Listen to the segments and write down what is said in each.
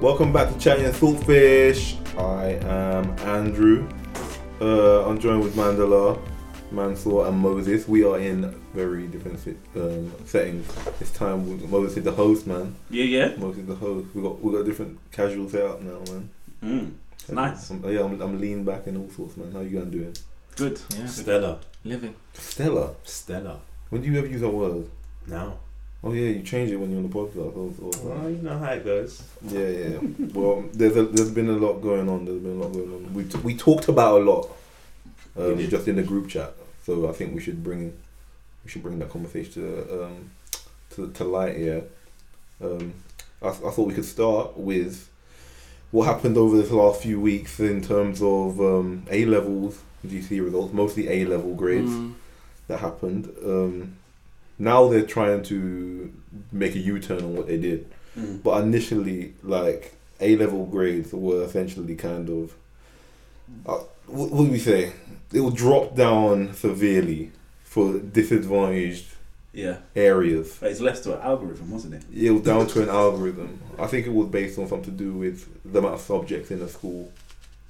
Episode 11. Welcome back to Chatting and Saltfish. I am Andrew. Uh, I'm joined with Mandela, Mansour, and Moses. We are in very different sit- um, settings. This time, we- Moses is the host, man. Yeah, yeah. Moses is the host. We got we got a different casual setup now, man. Mm. Nice. I'm, yeah, I'm, I'm lean back and all sorts, man. How you guys doing? Good. Yeah, Stella. living. Stella. Stella. When do you ever use that word? Now. Oh yeah, you change it when you're on the podcast. I was- I was like- Well, you know how it goes. Yeah, yeah. well, there's a, there's been a lot going on. There's been a lot going on. We t- we talked about a lot, um, just in the group chat. So I think we should bring we should bring that conversation to um, to to light here. Um, I, I thought we could start with what happened over this last few weeks in terms of um, A levels, GC results, mostly A level grades Mm. that happened. Um, now they're trying to make a U turn on what they did. Mm. But initially, like A level grades were essentially kind of, uh, what, what do we say? It will drop down severely for disadvantaged Yeah. areas. But it's left to an algorithm, wasn't it? It was down to an algorithm. I think it was based on something to do with the amount of subjects in a school,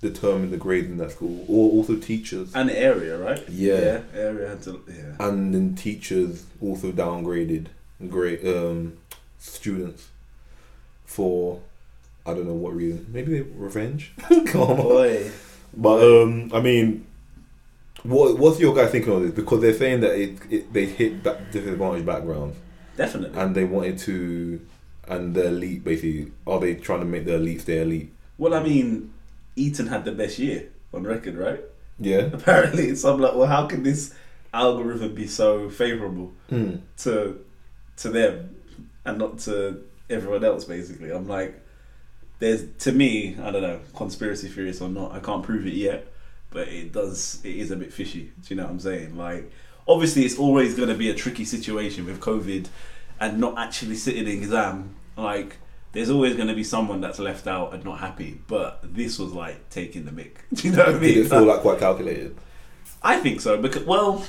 determine the grades in that school, or also teachers. And the area, right? Yeah. area had to. Yeah. And then teachers also downgraded grade um, students for I don't know what reason. Maybe they revenge. Come on. Boy. But um, I mean, what what's your guy thinking of this? Because they're saying that it, it they hit back disadvantaged backgrounds Definitely. and they wanted to, and the elite basically are they trying to make the elites their elite? well, I mean, Eton had the best year on record, right? Yeah. Apparently, so I'm like, well, how can this algorithm be so favourable Hmm. to to them and not to everyone else? Basically, I'm like, there's to me, I don't know, conspiracy theorist or not, I can't prove it yet, but it does, it is a bit fishy. Do you know what I'm saying? Like, obviously, it's always going to be a tricky situation with COVID and not actually sitting in exam. Like, there's always going to be someone that's left out and not happy. But this was like taking the mic. Do you know what I mean? Did it feel like quite calculated? I think so because well,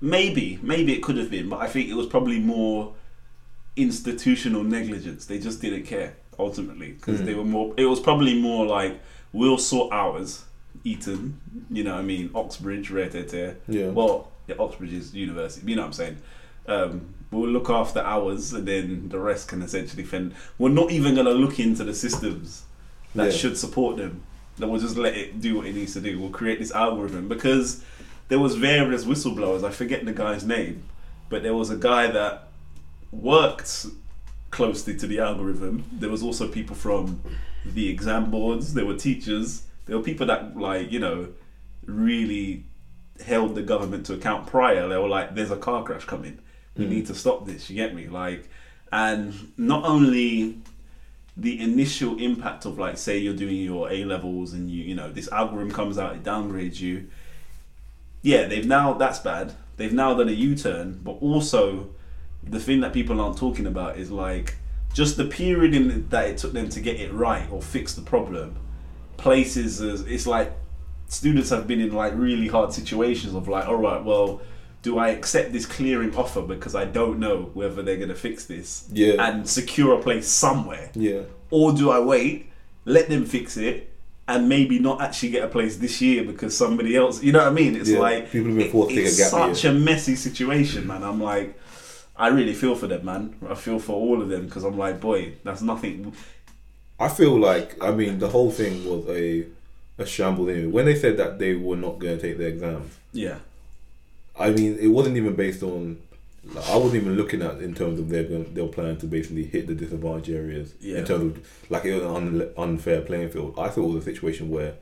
maybe maybe it could have been, but I think it was probably more institutional negligence. They just didn't care ultimately because Mm. they were more. It was probably more like we'll sort ours. Eton, you know what I mean? Oxbridge, Rare Tete. Yeah. Well, yeah, Oxbridge is university. You know what I'm saying? Um, we'll look after ours, and then the rest can essentially fend. We're not even going to look into the systems that Yeah. should support them. That we'll just let it do what it needs to do. We'll create this algorithm because there was various whistleblowers. I forget the guy's name, but there was a guy that worked closely to the algorithm. There was also people from the exam boards. There were teachers. There were people that like you know really held the government to account prior. They were like, "There's a car crash coming. We Mm. need to stop this." You get me? Like, and not only the initial impact of like, say you're doing your A levels and you you know this algorithm comes out, it downgrades you. Yeah, they've now that's bad. They've now done a U-turn, but also the thing that people aren't talking about is like just the period in that it took them to get it right or fix the problem. Places as it's like students have been in like really hard situations of like, all right, well, do I accept this clearing offer because I don't know whether they're gonna fix this Yeah. and secure a place somewhere, yeah. or do I wait, let them fix it, and maybe not actually get a place this year because somebody else, you know what I mean? It's Yeah, like people have been to take a it's gap such a messy situation, man. I'm like, I really feel for them, man. I feel for all of them because I'm like, boy, that's nothing. I feel like I mean the whole thing was a a shambles anyway. When they said that they were not going to take their exams, Yeah, I mean it wasn't even based on. Like, I wasn't even looking at in terms of they're going they're planning to basically hit the disadvantaged areas Yeah. in terms of like it was an un, unfair playing field. I thought it was a situation where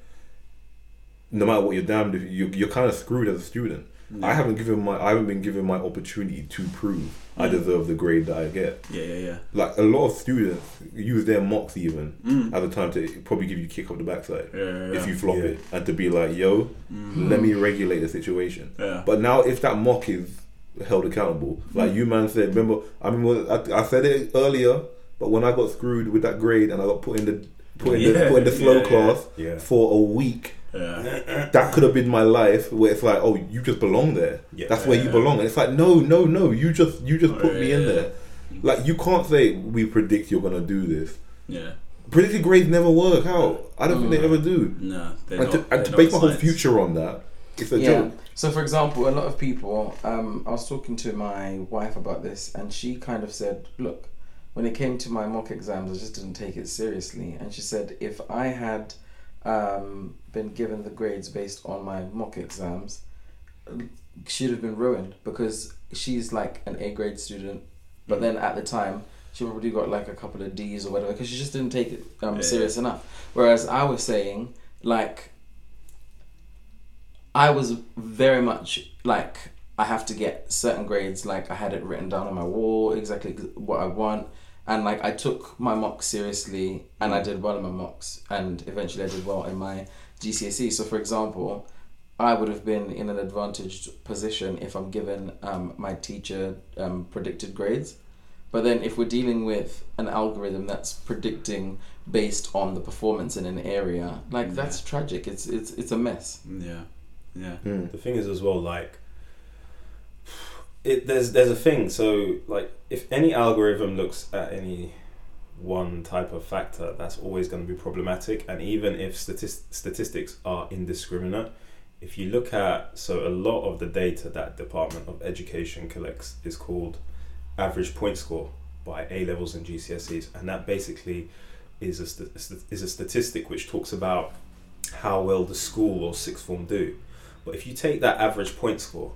no matter what you're damned if you you're kind of screwed as a student. I haven't given my I haven't been given my opportunity to prove I Mm. deserve the grade that I get. yeah, yeah, yeah. Like a lot of students use their mocks even Mm. at the time to probably give you a kick up the backside Yeah, yeah, if you flop Yeah. it and to be like, yo, Mhm. let me regulate the situation. Yeah. But now if that mock is held accountable, like you man said, remember I mean I, I said it earlier, but when I got screwed with that grade and I got put in the put in the put in the slow yeah, class Yeah. for a week. Yeah. That could have been my life where it's like, oh, you just belong there. Yeah. That's where you belong. And it's like, no, no, no, you just you just put me in Yeah. there. Like you can't say we predict you're gonna do this. Yeah. Predicted grades never work. How? I don't think they Mm. ever do. No. They're And not, to, and to base my whole future on that, it's a yeah. joke. So, for example, a lot of people, um, I was talking to my wife about this, and she kind of said, Look, when it came to my mock exams, I just didn't take it seriously. And she said, If I had um, been given the grades based on my mock exams, she'd have been ruined because she's like an A grade student, but then at the time, she probably got like a couple of D's or whatever because she just didn't take it um, Yeah. serious enough. Whereas I was saying, like, I was very much like I have to get certain grades. Like I had it written down on my wall exactly what I want, and like I took my mocks seriously, and I did well in my mocks, and eventually I did well in my GCSE. So for example, I would have been in an advantaged position if I'm given um, my teacher um, predicted grades. But then if we're dealing with an algorithm that's predicting based on the performance in an area, like Yeah. that's tragic. It's it's it's a mess. Yeah. Yeah. Mm. The thing is as well, like it there's there's a thing. So like if any algorithm looks at any one type of factor, that's always going to be problematic. And even if statist- statistics are indiscriminate, if you look at so a lot of the data that Department of Education collects is called average point score by A levels and GCSEs, and that basically is a st- is a statistic which talks about how well the school or sixth form do. But if you take that average point score,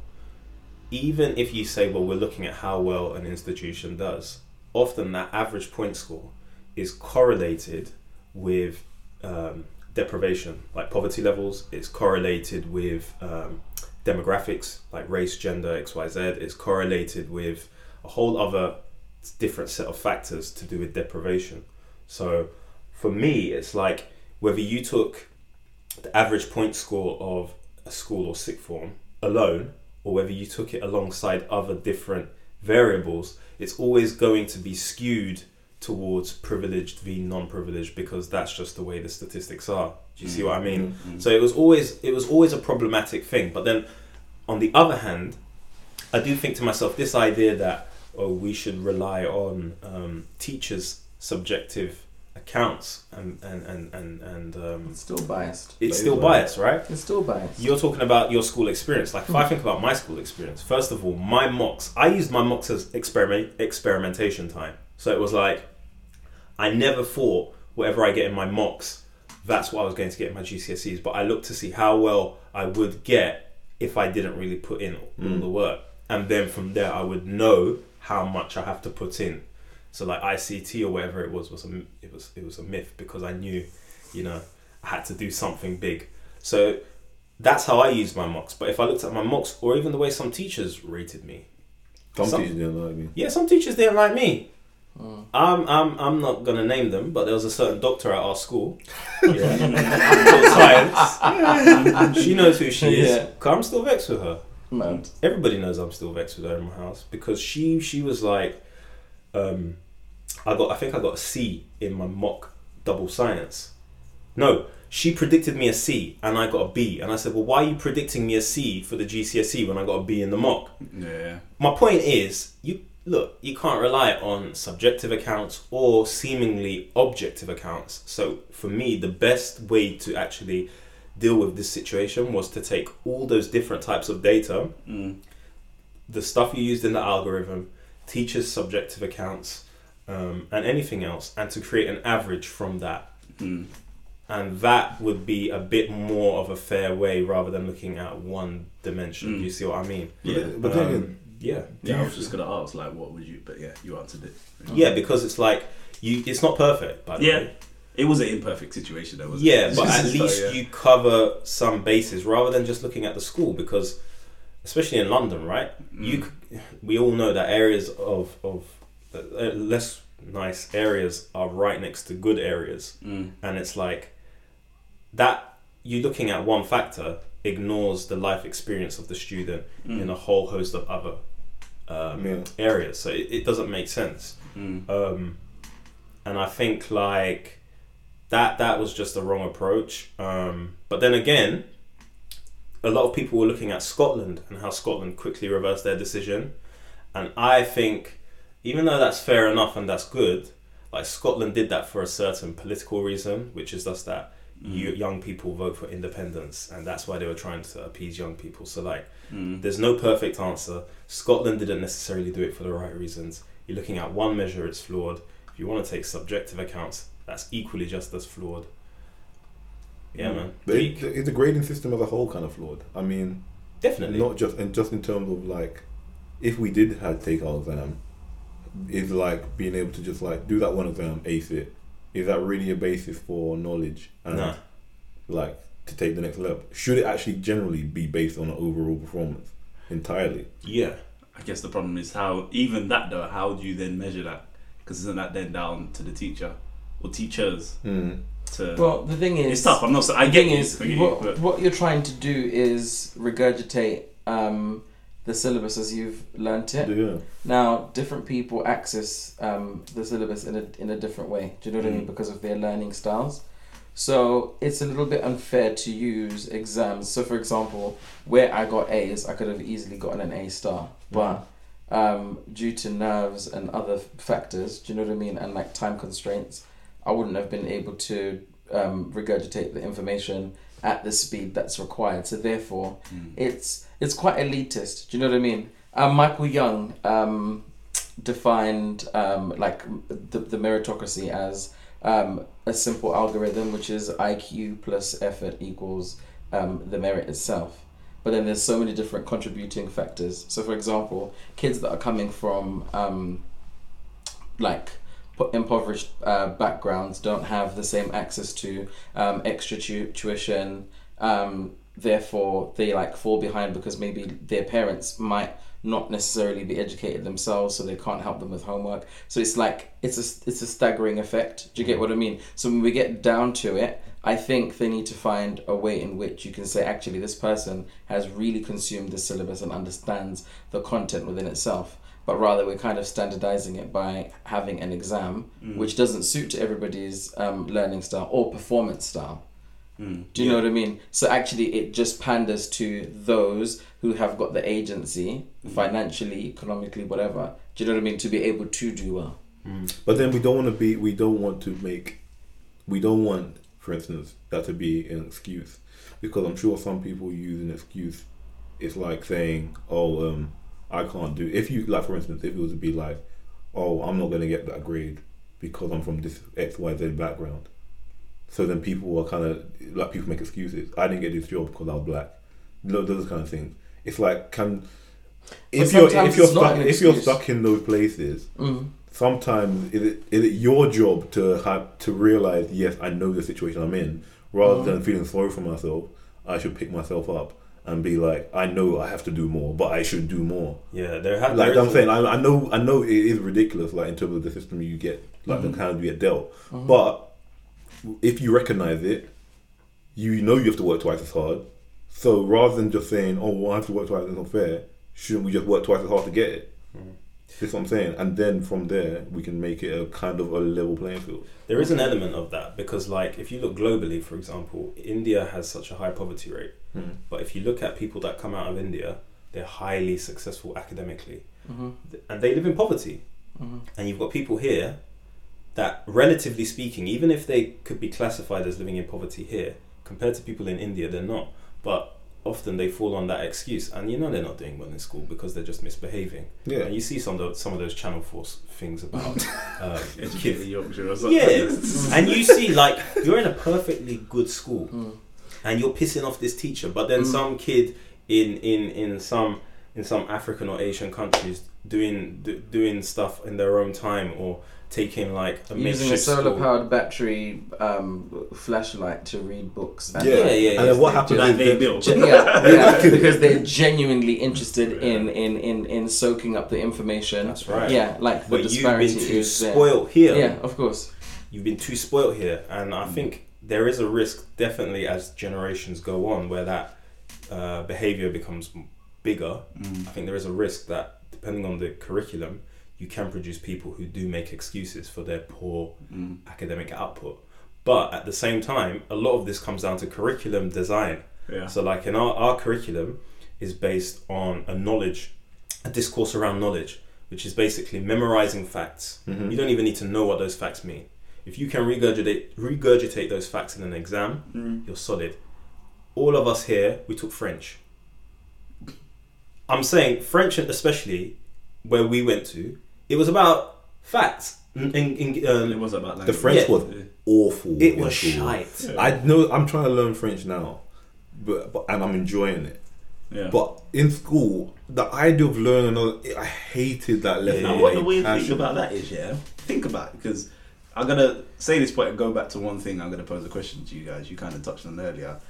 even if you say, well, we're looking at how well an institution does, often that average point score is correlated with um, deprivation, like poverty levels. It's correlated with um, demographics, like race, gender, XYZ. It's correlated with a whole other different set of factors to do with deprivation. So for me, it's like whether you took the average point score of a school or sixth form alone, or whether you took it alongside other different variables, it's always going to be skewed towards privileged v non-privileged because that's just the way the statistics are. Do you see what I mean? Mm. So it was always it was always a problematic thing. But then on the other hand, I do think to myself this idea that oh we should rely on um, teachers' subjective accounts and and and and, and um, It's still biased. it's still biased, right? It's still biased. You're talking about your school experience. Like if I think about my school experience, first of all, my mocks. I used my mocks as experiment experimentation time. So it was like I never thought whatever I get in my mocks, that's what I was going to get in my GCSEs. But I looked to see how well I would get if I didn't really put in all Mm. the work, and then from there I would know how much I have to put in. So like ICT or whatever it was was a it was it was a myth because I knew, you know, I had to do something big. So that's how I used my mocks. But if I looked at my mocks or even the way some teachers rated me, Some Some- teachers didn't like me. yeah, some teachers didn't like me. Mm. I'm, I'm, I'm not gonna name them, but there was a certain doctor at our school. Yeah, science. she knows who she is. Yeah. 'Cause I'm still vexed with her. Mad. Everybody knows I'm still vexed with her in my house because she, she was like, um, I got, I think I got a C in my mock double science. No, she predicted me a C and I got a B, and I said, well, why are you predicting me a C for the GCSE when I got a B in the mock? Yeah. my point is you look you can't rely on subjective accounts or seemingly objective accounts so for me the best way to actually deal with this situation was to take all those different types of data Mm. the stuff you used in the algorithm teachers subjective accounts um, and anything else and to create an average from that Mm. and that would be a bit more of a fair way rather than looking at one dimension Mm. do you see what i mean Yeah. But then Um, again, yeah Yeah, I was just gonna ask, like, what would you? But yeah, you answered it. Yeah, because it's like you. It's not perfect, by the Yeah. way. It was an imperfect situation, though. Wasn't Yeah, it? but at So, least yeah. you cover some bases rather than just looking at the school. Because, especially in London, right? You, Mm. c- we all know that areas of of less nice areas are right next to good areas, Mm. and it's like that. You looking at one factor ignores the life experience of the student Mm. in a whole host of other um, Yeah. areas. So it, it doesn't make sense. Mm. um, and I think like that that was just the wrong approach. Um, but then again, a lot of people were looking at Scotland and how Scotland quickly reversed their decision, and I think even though that's fair enough and that's good, like Scotland did that for a certain political reason, which is just that you, young people vote for independence, and that's why they were trying to appease young people. So like, Mm. there's no perfect answer. Scotland didn't necessarily do it for the right reasons. You're looking at one measure, it's flawed. If you want to take subjective accounts, that's equally just as flawed. Yeah, Mm. man. But Weak. it, it's the grading system as a whole kind of flawed. I mean, Definitely. not just and just in terms of like, if we did have to take our exam, is like being able to just like do that one exam, ace it. Is that really a basis for knowledge and Nah. like to take the next level? Should it actually generally be based on overall performance entirely? Yeah. I guess the problem is how even that though. How do you then measure that? Because isn't that then down to the teacher or teachers Mm. to? Well, the thing is, it's tough. I'm not. s- I the get thing you. is, I get you, what, but- what you're trying to do is regurgitate um, the syllabus as you've learnt it. Yeah. Now, different people access um, the syllabus in a in a different way. Do you know what I mean? Mm. Because of their learning styles. So it's a little bit unfair to use exams. So, for example, where I got A's, I could have easily gotten an A star, but um, due to nerves and other factors, do you know what I mean, and like time constraints, I wouldn't have been able to um, regurgitate the information at the speed that's required. So therefore, Mm. it's it's quite elitist. Do you know what I mean? Um, Michael Young um, defined um, like the, the meritocracy as um, a simple algorithm, which is IQ plus effort equals um, the merit itself. But then there's so many different contributing factors. So, for example, kids that are coming from um, like impoverished uh, backgrounds don't have the same access to extra tu- tuition. Um, therefore, they like fall behind because maybe their parents might not necessarily be educated themselves, so they can't help them with homework. So it's like it's a it's a staggering effect. Do you get what I mean? So when we get down to it, I think they need to find a way in which you can say actually this person has really consumed the syllabus and understands the content within itself. But rather, we're kind of standardizing it by having an exam, Mm. which doesn't suit to everybody's um, learning style or performance style. Mm. Do you know what I mean? So actually, it just panders to those who have got the agency, financially, economically, whatever. Do you know what I mean? To be able to do well. But then we don't want to be. We don't want to make. We don't want, for instance, that to be an excuse, because I'm sure some people use an excuse. It's like saying, "Oh, um, I can't do." If you like, for instance, if it was to be like, "Oh, I'm not gonna get that grade because I'm from this X Y Z background," so then people are kind of like people make excuses. I didn't get this job because I was black. Those kind of things. It's like can. If you're if you're stuck if you're stuck in those places, Mm. sometimes is it is it your job to have to realize yes I know the situation I'm in rather than feeling sorry for myself I should pick myself up and be like I know I have to do more but I should do more Yeah, there have like there I'm saying I, I know I know it is ridiculous like in terms of the system you get like the kind you get dealt but if you recognize it you know you have to work twice as hard so rather than just saying oh well I have to work twice it's not fair shouldn't we just work twice as hard to get it that's what I'm saying. And then from there, we can make it a kind of a level playing field. There is an element of that because, like, if you look globally, for example, India has such a high poverty rate. But if you look at people that come out of India, they're highly successful academically, hmm and they live in poverty. hmm And you've got people here that, relatively speaking, even if they could be classified as living in poverty here, compared to people in India, they're not. But often they fall on that excuse, and you know they're not doing well in school because they're just misbehaving. Yeah. And you see some of the, some of those Channel Force things about Educated kids. Yorkshire or something. Yeah, and you see, like, you're in a perfectly good school, Mm. and you're pissing off this teacher, but then Mm. some kid in in in some in some African or Asian countries doing do, doing stuff in their own time or taking like a Using a solar powered battery um, flashlight to read books. and- Yeah. Yeah, yeah, And then what yeah. happens they built. Gen- yeah, yeah, because they're genuinely interested in, in, in, in soaking up the information. That's right. Yeah, like the But you've been too is there. spoiled here. Yeah, of course. You've been too spoiled here, and I think there is a risk, definitely, as generations go on, where that uh, behavior becomes bigger. Mm. I think there is a risk that, depending on the curriculum, you can produce people who do make excuses for their poor Mm. academic output. But at the same time, a lot of this comes down to curriculum design. Yeah. So, like in our, our curriculum, is based on a knowledge, a discourse around knowledge, which is basically memorizing facts. Mhm. You don't even need to know what those facts mean. If you can regurgitate regurgitate those facts in an exam, Mm. you're solid. All of us here, we took French. I'm saying French, especially where we went to, it was about facts. In, in, in, uh, it was about The. French Yeah. was awful. it was school. shite. Yeah. I know. I'm trying to learn French now, but, but and I'm enjoying it. Yeah. But in school, the idea of learning another, I hated that lesson. Yeah, Now, what yeah. the weird thing about that is, yeah, think about it because I'm gonna say this point and go back to one thing. I'm gonna pose a question to you guys. You kind of touched on earlier.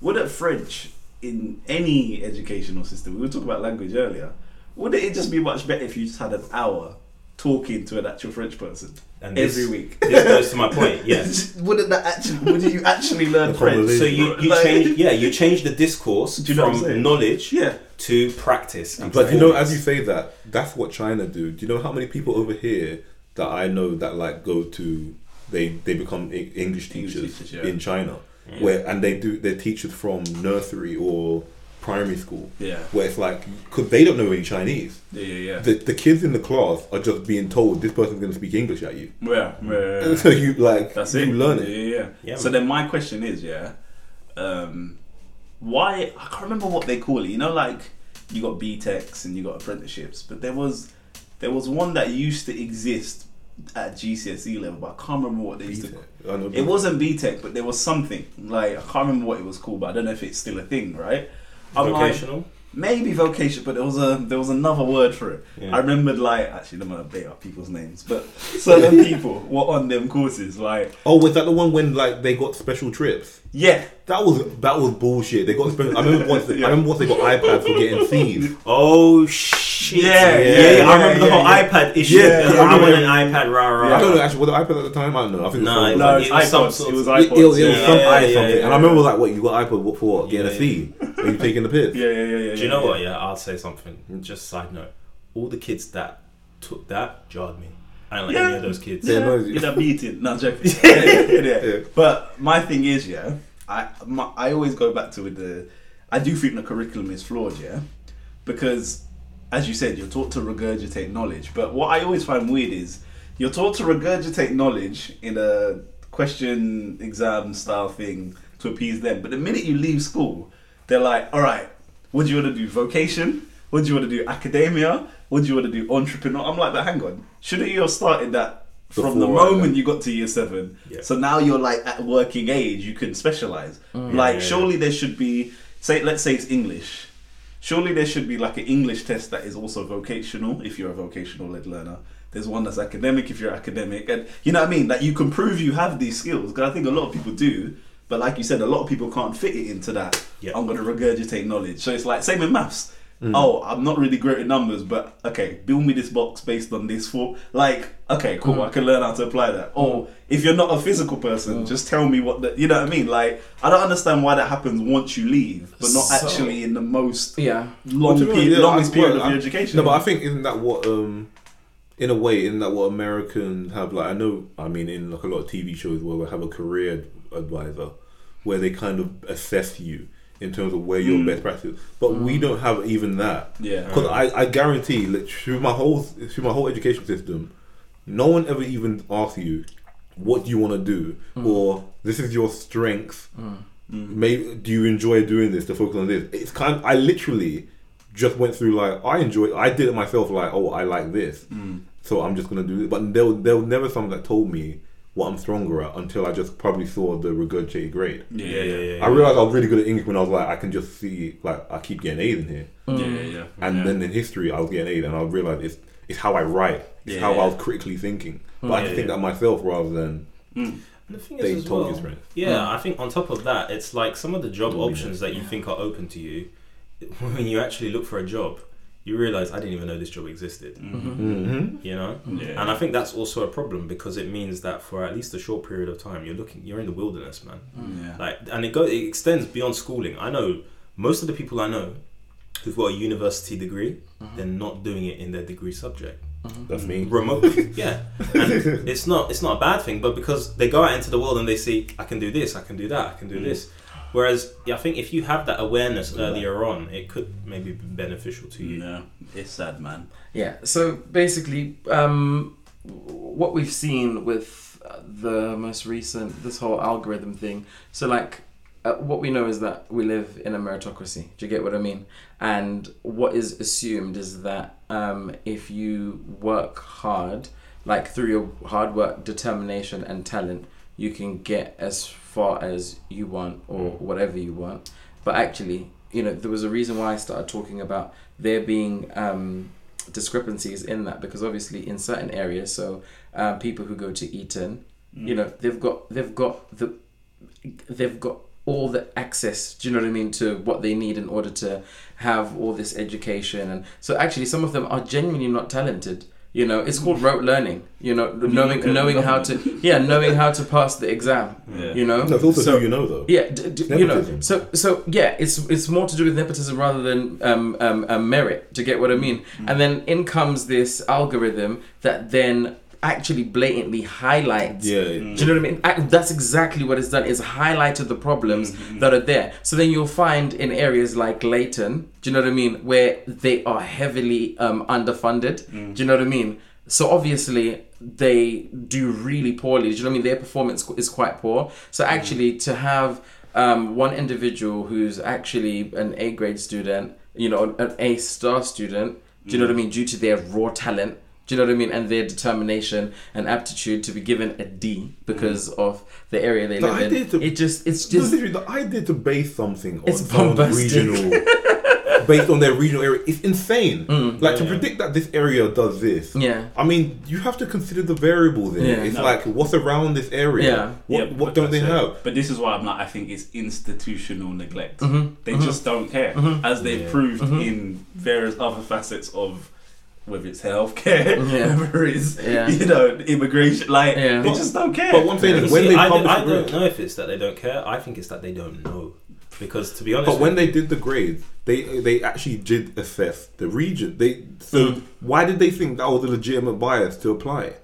Would a French in any educational system? We were talking about language earlier. Wouldn't it just be much better if you just had an hour talking to an actual French person And every this, week? this goes to my point. Yes. Wouldn't that actually? Would you actually learn French? So you, you Like- change yeah you change the discourse you know from knowledge Yeah. to practice. and But you know, as you say that, that's what China do. Do you know how many people over here that I know that like go to they they become E- English English teachers, teachers, yeah. in China, Yeah. where and they do they're teachers from nursery or primary school, Yeah. where it's like because they don't know any Chinese. Yeah. Yeah. Yeah. The the kids in the class are just being told this person's going to speak English at you, yeah, yeah, yeah, yeah. so you like That's you it. learn Yeah, it. yeah, yeah. Yeah, so man. then my question is, yeah, um, why I can't remember what they call it. You know, like you got BTECs and you got apprenticeships, but there was there was one that used to exist at GCSE level, but I can't remember what they used to. It wasn't BTEC, but there was something like I can't remember what it was called, but I don't know if it's still a thing, right? I'm like, maybe vocation, but there was a there was another word for it. Yeah. I remembered like actually I'm gonna bait up people's names, but certain people were on them courses. Like Oh, was that the one when like they got special trips? Yeah, That was that was bullshit. They got special. I remember once. Yeah. I remember once they got iPads for getting C's. Oh shit! Yeah, yeah, yeah, yeah, I remember the whole yeah. iPad issue. Yeah, Yeah, yeah, I want yeah. an iPad. Rah rah. I don't know actually was it iPad at the time. I don't know. I think it was No, some- no, it it's was some iPods. sort It was of- iPods. It, it was, it was yeah. some Yeah, I yeah, something, yeah, and I remember like, what you got iPad for? What, getting Yeah, a C? Are you taking the piss? yeah, yeah, yeah, yeah. Do you know yeah. what? Yeah, I'll say something. Just side note. All the kids that took that jarred me. I don't like Yeah. any of those kids. Yeah, Yeah, no, in a meeting. No, I'm joking. yeah, yeah. Yeah. But my thing is, yeah, I my, I always go back to with the. I do think the curriculum is flawed, yeah, because as you said, you're taught to regurgitate knowledge. But what I always find weird is you're taught to regurgitate knowledge in a question exam style thing to appease them. But the minute you leave school, they're like, all right, what do you want to do? Vocation? What do you want to do? Academia? What do you want to do? Entrepreneur? I'm like, but hang on. Shouldn't you have started that from the moment yeah. you got to year seven? Yeah. So now you're like at working age, you can specialize. Mm. like, Yeah, yeah, surely there should be, say, let's say it's English. Surely there should be like an English test that is also vocational if you're a vocational led learner. There's one that's academic if you're academic, and you know what I mean. That you can prove you have these skills. Because I think a lot of people do, but like you said, a lot of people can't fit it into that. Yeah. I'm going to regurgitate knowledge. So it's like same in maths. Mm. Oh, I'm not really great at numbers, but okay, build me this box based on this for like okay, cool. I can learn how to apply that. Or if you're not a physical person, just tell me what the you know what I mean. Like I don't understand why that happens once you leave, but not So- actually in the most Yeah. long Well, to be period, yeah, longest I- period well, of your I- education. No, but I think isn't that what um, in a way, isn't that what Americans have? Like I know, I mean, in like a lot of TV shows where they have a career advisor, where they kind of assess you in terms of where your Mm. best practice. But we mm. don't have even that. yeah, Because I, I guarantee, like, through my whole through my whole education system, no one ever even asks you what do you want to do or this is your strength. Mm. Mm. Maybe do you enjoy doing this to focus on this? It's kind. I literally just went through like I enjoy. I did it myself. Like oh, I like this, so I'm just gonna do it. But there, was- there was never someone that told me what I'm stronger at until I just probably saw the regurgitated grade. yeah, Yeah, yeah, yeah. I realized I was really good at English when I was like I can just see like I keep getting A's in here. yeah, yeah, yeah. And yeah. then in history, I was getting A's, and I realized it's it's how I write. It's Yeah, how yeah. I was critically thinking. But I Yeah, can think yeah. that myself rather than Mm. And the thing they is, as told well, his friends. yeah, I think on top of that, it's like some of the job options that you think are open to you. When you actually look for a job, you realize I didn't even know this job existed. Mm-hmm. mm-hmm. You know, Yeah. and I think that's also a problem because it means that for at least a short period of time, you're looking, you're in the wilderness, man. Mm. yeah. Like, and it go, it extends beyond schooling. I know most of the people I know who've got a university degree, mm-hmm. they're not doing it in their degree subject. Mm-hmm. That's me. remotely. yeah, and it's not it's not a bad thing, but because they go out into the world and they see I can do this, I can do that, I can do mm. this. Whereas, yeah, I think if you have that awareness earlier on, it could maybe be beneficial to you. Yeah. it's sad, man. Yeah. So basically, um, what we've seen with uh, the most recent this whole algorithm thing. So like, uh, what we know is that we live in a meritocracy. Do you get what I mean? And what is assumed is that um, if you work hard, like through your hard work, determination, and talent, you can get as far as you want or whatever you want. But actually, you know, there was a reason why I started talking about there being um, discrepancies in that because obviously in certain areas, so um, people who go to Eton, you know, they've got they've got the they've got all the access do you know what i mean to what they need in order to have all this education. And so actually some of them are genuinely not talented you know it's called rote learning you know knowing knowing how to yeah knowing how to pass the exam Yeah. you know No, it's also So- who you know though. yeah, d- d- you know. So, so yeah, it's it's more to do with nepotism rather than um, um, um, merit. To get what I mean, and then in comes this algorithm that then actually blatantly highlights. Yeah. Do you know what I mean? That's exactly what it's done. It's highlighted the problems that are there. So then you'll find in areas like Leyton, do you know what I mean, where they are heavily um, underfunded. Do you know what I mean? So obviously they do really poorly. Do you know what I mean? Their performance is quite poor. So actually to have um, one individual who's actually an A grade student, you know, an A star student, do you know what I mean? Due to their raw talent, do you know what I mean? And their determination and aptitude to be given a D because of the area they The live idea in. to- it just, it's just, literally, the idea to base something on It's someone's bombastic. regional, based on their regional area, is insane. Mm. like to Yeah. predict that this area does this. yeah. I mean, you have to consider the variables there. Yeah. It's No. like what's around this area. Yeah. What Yeah, what but don't they that's it. have? But this is why I'm like, I think it's institutional neglect. Mhm, They mhm. just don't care, as they've Yeah. proved Mhm. in various other facets of whether it's healthcare, Yeah. whether it's Yeah. you know immigration. Like Yeah. they But- just don't care. But one thing You is when see, they I, publish I the don't grades, know if it's that they don't care. I think it's that they don't know. Because to be honest, but when they did the grades, they they actually did assess the region. They so Mm. why did they think that was a legitimate bias to apply?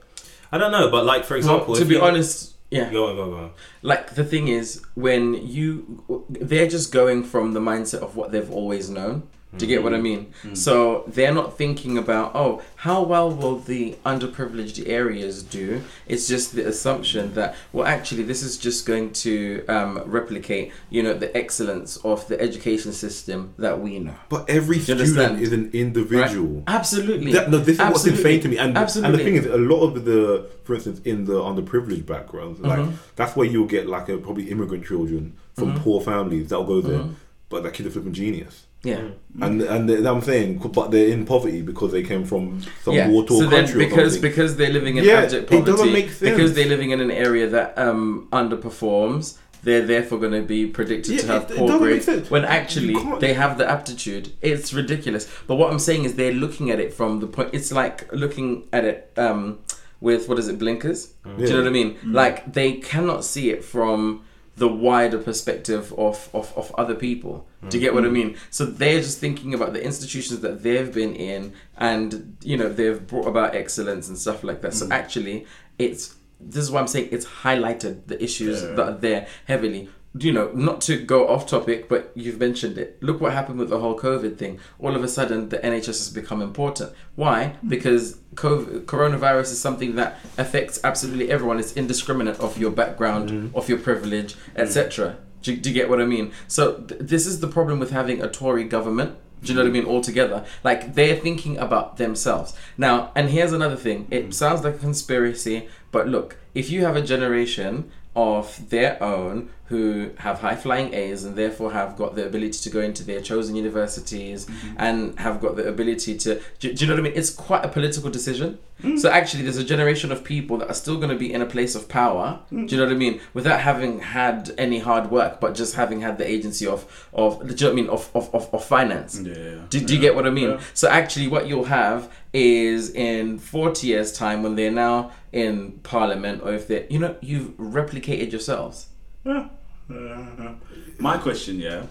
I don't know, but like for example, Well, to be you- honest, yeah. go on, go on, go on. like the thing is when you they're just going from the mindset of what they've always known do you get what i mean so they're not thinking about oh how well will the underprivileged areas do it's just the assumption that well actually this is just going to um, replicate you know the excellence of the education system that we know But every student is an individual. absolutely That, no, this is what's insane to me. And, and the thing is, a lot of the, for instance, in the underprivileged backgrounds, like Mhm. that's where you'll get like a, probably immigrant children from Mhm. poor families that'll go there, Mhm. but that kid is flipping genius. Yeah And and they- I'm saying, but they're in poverty because they came from some yeah. war torn so then country because something. because they're living in Yeah, abject it poverty, doesn't make sense. because they're living in an area that um, underperforms, they're therefore going to be predicted to have it- it poor doesn't grades. When actually they have the aptitude, it's ridiculous. But what I'm saying is they're looking at it from the point. It's like looking at it um, with what is it, blinkers? Do you know what I mean? Like they cannot see it from the wider perspective of, of, of other people. Do you get what I mm. mean? So they're just thinking about the institutions that they've been in and you know they've brought about excellence and stuff like that. So mm. actually it's this is why I'm saying it's highlighted the issues Yeah. that are there heavily. You know, not to go off topic, but you've mentioned it. Look what happened with the whole COVID thing. All of a sudden, the NHS has become important. Why? Mm. Because COVID, coronavirus is something that affects absolutely everyone. It's indiscriminate of your background, mm. of your privilege, mm. etc. Do, do you get what I mean? So th- this is the problem with having a Tory government. Do you know what I mean? Altogether, like they're thinking about themselves now. And here's another thing. It sounds like a conspiracy, but look, if you have a generation of their own who have high flying A's and therefore have got the ability to go into their chosen universities mm-hmm. and have got the ability to do, do you know what I mean? It's quite a political decision. Mm. So actually there's a generation of people that are still going to be in a place of power. Mm. Do you know what I mean? Without having had any hard work, but just having had the agency of of do you know what I mean of of, of, of finance. Yeah. Do, do you get what I mean? Yeah. So actually, what you'll have is in forty years' time, when they're now in parliament, or if they, are you know, you've replicated yourselves. Yeah. My question, yeah.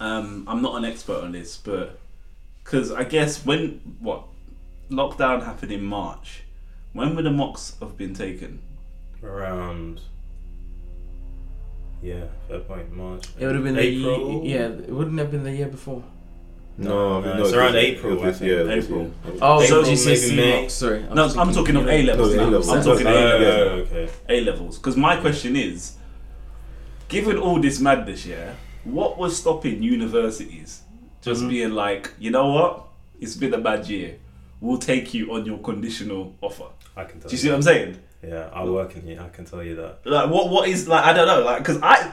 Um, I'm not an expert on this, but because I guess when what lockdown happened in March, when would the mocks have been taken? around. Yeah, fair point. March. It would have been April. the yeah. It wouldn't have been the year before. No, No, no, it's around April, it was this I year, April. Oh, So- so GCSE maybe May. mocks, Sorry. I No, I'm talking of. A levels. No, I'm talking A levels. okay. A levels. Because my question is, given all this madness, yeah, what was stopping universities just Mhm. being like, you know what, it's been a bad year, we'll take you on your conditional offer. I can tell you. Do you see what I'm saying? Yeah, I work in here. I can tell you that. Like, what what is like? I don't know. Like, because I,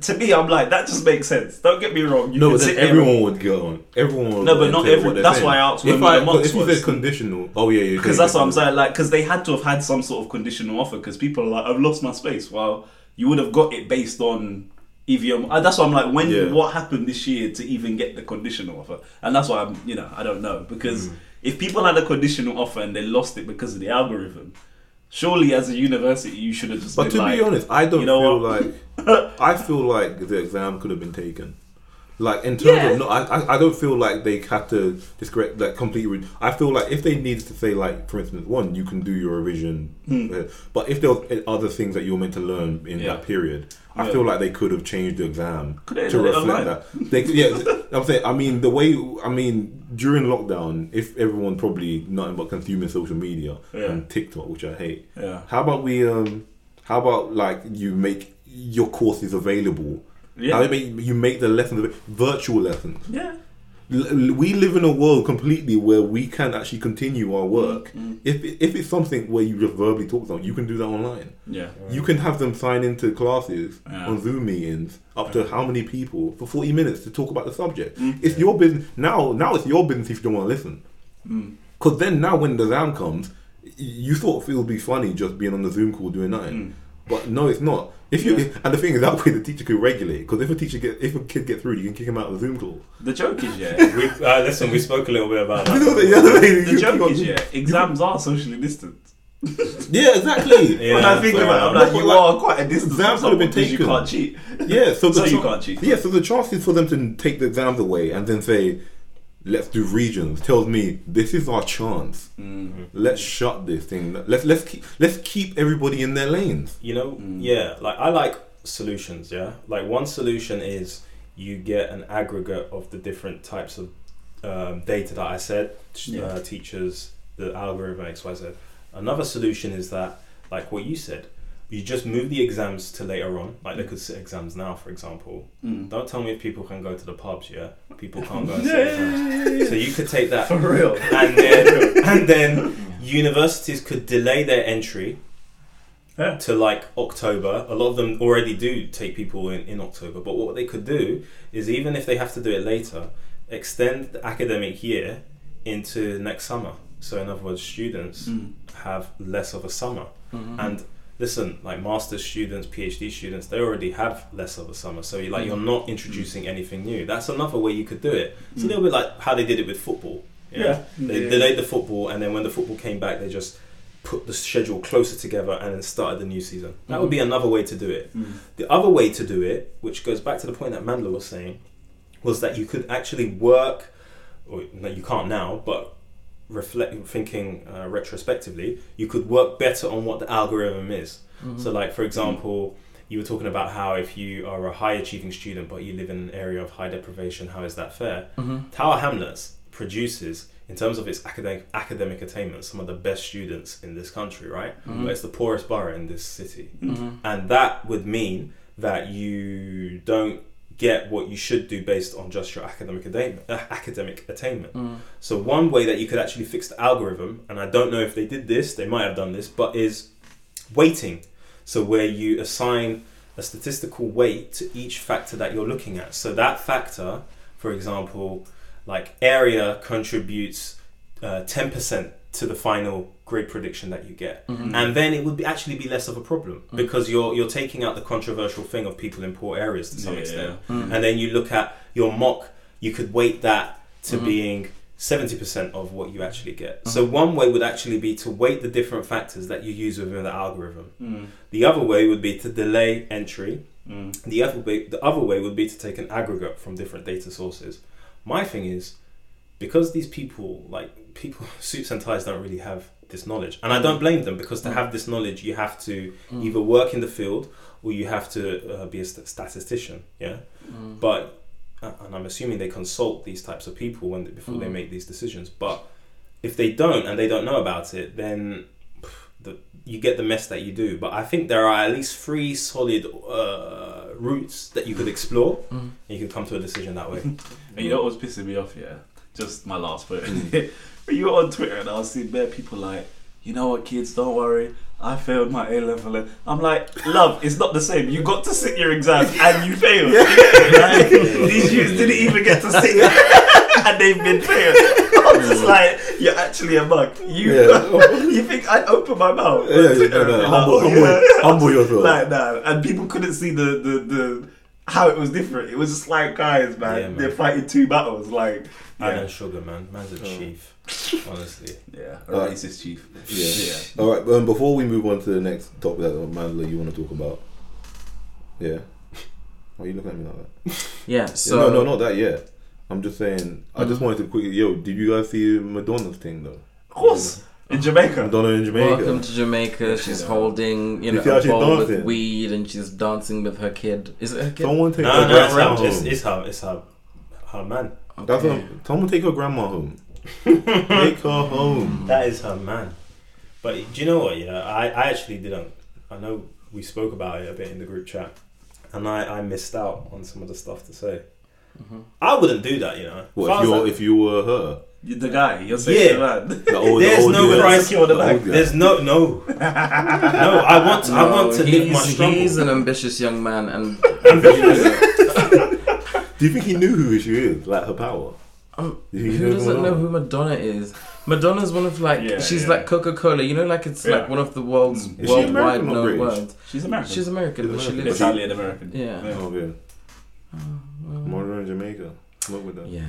to me, I'm like that just makes sense. Don't get me wrong. You No, can but then sit there everyone would go on. Everyone would No, but not say what every- they're that's saying. why I asked If when I, the if you was. said conditional, oh yeah, yeah. Because that's what I'm saying. Like, because they had to have had some sort of conditional offer. Because people are like, I've lost my space. Well, you would have got it based on EVM. Uh, that's why I'm like, when Yeah. what happened this year to even get the conditional offer? And that's why I'm, you know, I don't know because Mm. if people had a conditional offer and they lost it because of the algorithm, surely as a university you should have just. But to like, be honest, I don't you know feel what? like I feel like the exam could have been taken. Like in terms Yeah. of no, I, I I don't feel like they have to discredit like completely. Re- I feel like if they needed to say like for instance, one you can do your revision, uh, but if there was other things that you were meant to learn in Yeah. that period, I Yeah. feel like they could have changed the exam Could to reflect that. They, yeah, I'm saying. I mean, the way I mean during lockdown, if everyone probably nothing but consuming social media Yeah. and TikTok, which I hate. Yeah. How about we um how about like you make your courses available? Yeah. How you make the lessons virtual lessons? Yeah. L- we live in a world completely where we can actually continue our work. Mm. If if it's something where you just verbally talk about, you can do that online. Yeah. You can have them sign into classes Yeah. on Zoom meetings up to how many people for forty minutes to talk about the subject. Mm. It's your business now. Now it's your business if you don't want to listen. Mm. Because then now when the exam comes, you thought it would be funny just being on the Zoom call doing nothing. Mm. But no, it's not. If you Yeah. and the thing is that way the teacher could regulate. Because if a teacher get if a kid get through, you can kick him out of the Zoom call. The joke is, yeah. We uh, listen. We spoke a little bit about You know that. the other way. the you joke is, yeah. Exams are socially distant. Yeah, exactly. Yeah. when I think fair about it, I'm enough. like, you but, are quite a distance exams from have been taken. you can't cheat. Yeah, so, the So you can't cheat. Yeah, so the chances for them to take the exams away and then say, "Let's do regions," tells me this is our chance. Mm. Let's shut this thing. Let's let's keep let's keep everybody in their lanes. You know, Mm. yeah. Like I like solutions. Yeah. Like one solution is you get an aggregate of the different types of um, data that I said, Yeah. uh, teachers, the algorithm X Y Z. Another solution is that, like what you said, you just move the exams to later on. Like they could sit exams now, for example. Mm. Don't tell me if people can go to the pubs. Yeah, people can't go and sit exams. So you could take that For real. and then and then universities could delay their entry Yeah. to like October. A lot of them already do take people in, in October, but what they could do is even if they have to do it later, extend the academic year into next summer. So in other words, students Mm. have less of a summer. Mhm. And listen, like master's students, PhD students, they already have less of a summer. So you're like Mm. you're not introducing anything new. That's another way you could do it. It's a Mm. little bit like how they did it with football. Yeah. They Yeah. delayed the football, and then when the football came back, they just put the schedule closer together and then started the new season. That would be another way to do it. Mm. The other way to do it, which goes back to the point that Mandler was saying, was that you could actually work, or no, you can't now, but reflect, thinking uh, retrospectively, you could work better on what the algorithm is. Mhm. So, like for example, you were talking about how if you are a high achieving student but you live in an area of high deprivation, how is that fair? Mhm. Tower Hamlets produces, in terms of its academic academic attainment, some of the best students in this country, right? Mhm. But it's the poorest borough in this city, Mhm. and that would mean that you don't get what you should do based on just your academic attainment. Uh, academic attainment. Mhm. So one way that you could actually fix the algorithm, and I don't know if they did this, they might have done this, but is weighting. So where you assign a statistical weight to each factor that you're looking at. So that factor, for example, like area contributes uh, ten percent to the final grade prediction that you get, Mhm. and then it would be, actually be less of a problem Mm. because you're you're taking out the controversial thing of people in poor areas to some Yeah, extent yeah. Mhm. and then you look at your mock, you could weight that to Mhm. being 70% of what you actually get. Mhm. So, one way would actually be to weight the different factors that you use within the algorithm. Mm. The other way would be to delay entry. Mm. The other way, the other way would be to take an aggregate from different data sources. My thing is, because these people, like people, suits and ties don't really have this knowledge. And I don't blame them because to Mm. have this knowledge, you have to Mm. either work in the field or you have to uh, be a st- statistician. Yeah. Mm. But uh, and I'm assuming they consult these types of people when before they Mm. make these decisions. But if they don't and they don't know about it, then the, you get the mess that you do. But I think there are at least three solid uh, routes that you could explore. Mm. And you can come to a decision that way. And you know what was pissing me off? Yeah, just my last point. You were on Twitter and I was seeing bare people like, you know what, kids, don't worry. I failed my A level. and I'm like, love, it's not the same. You got to sit your exams and you failed. Like, these youths didn't even get to sit and they've been failed. I'm just like, you're actually a mug. You, Yeah. you think I'd open my mouth? Yeah, yeah, no, no, and humble, like, humble, yeah. humble yourself. Like that, and people couldn't see the the, the how it was different. It was just like guys, man, Yeah, man. they're fighting two battles. Like, Man yeah, and sugar, man. Man's a Oh. chief. Honestly. yeah, a Uh, racist chief. Yeah. All right. Um, before we move on to the next topic that uh, Mandela you want to talk about, yeah. Why are you looking at me like that? Yeah. So no, no, not that yet. I'm just saying. I just wanted to quickly. Yo, did you guys see Madonna's thing though? Of course, in Jamaica. Madonna in Jamaica. Welcome to Jamaica. She's Yeah. holding, you You know, see how a she's bowl with weed, and she's dancing with her kid. Is it her kid? Someone take No, her no, it's, grandma her, it's, home. it's her, it's her, her man. That's Okay. a, someone take her grandma home. take her home. That is her man. But do you know what? Yeah, I, I actually didn't. I know we spoke about it a bit in the group chat, and I, I missed out on some of the stuff to say. Mhm. I wouldn't do that, you know. If What if was you like- if you were her? The guy, you're saying Yeah. the man. The old, There's the old no guy. price Secure the The bag. There's no no no. I want I want to live my he's, struggle. he's an ambitious young man, and Do you think he knew who she is? Like her power? Um, Do you think he who knew doesn't know who Madonna is? Madonna's one of like Yeah, she's yeah. like Coca Cola. You know, like it's Yeah. like one of the world's. Is worldwide American known words. She's American. She's American, but she American. lives. Italian American. Yeah. Oh yeah. Oh, well, Madonna in Jamaica. Look with that. Yeah.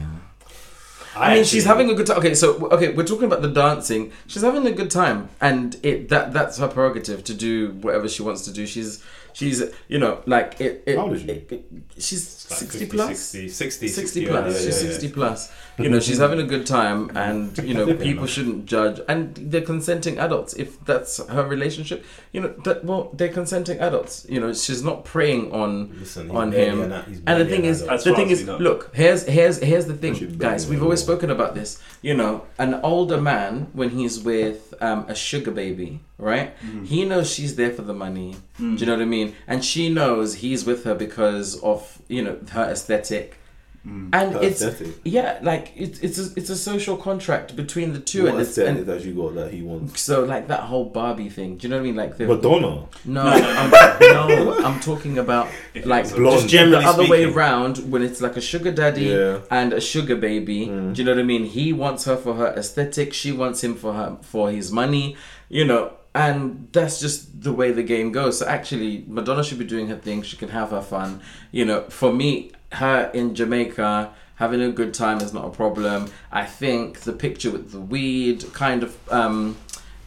I, mean, she's having a good time. Okay, so okay, we're talking about the dancing. She's having a good time, and it that that's her prerogative to do whatever she wants to do. She's she's you know like it. it, How old is she? it- it- she's Like 60 50, plus. 60, 60, 60 plus. yeah, she's yeah, 60 yeah. plus. You know, she's having a good time, and you know, people shouldn't judge. And they're consenting adults. If that's her relationship, you know, that well, they're consenting adults. You know, she's not preying on Listen, on him. an and the thing an is, adult. The thing is, we look, here's here's here's the thing, guys. We've always spoken about this. You know, an older man when he's with um, a sugar baby, right? Mm. He knows she's there for the money. Mm. Do you know what I mean? And she knows he's with her because of you know her aesthetic. Mm. And it's aesthetic. yeah, like it's it's a, it's a social contract between the two, What and it's aesthetic and that you got that he wants? so like that whole Barbie thing. Do you know what I mean? Like the Madonna. no, I'm, no, I'm talking about If like Blonde. Just generally the other way around when it's like a sugar daddy Yeah. and a sugar baby. Mm. Do you know what I mean? He wants her for her aesthetic. She wants him for her for his money. You know, and that's just the way the game goes. So actually, Madonna should be doing her thing. She can have her fun. You know, for me, her in Jamaica having a good time is not a problem. I think the picture with the weed kind of. um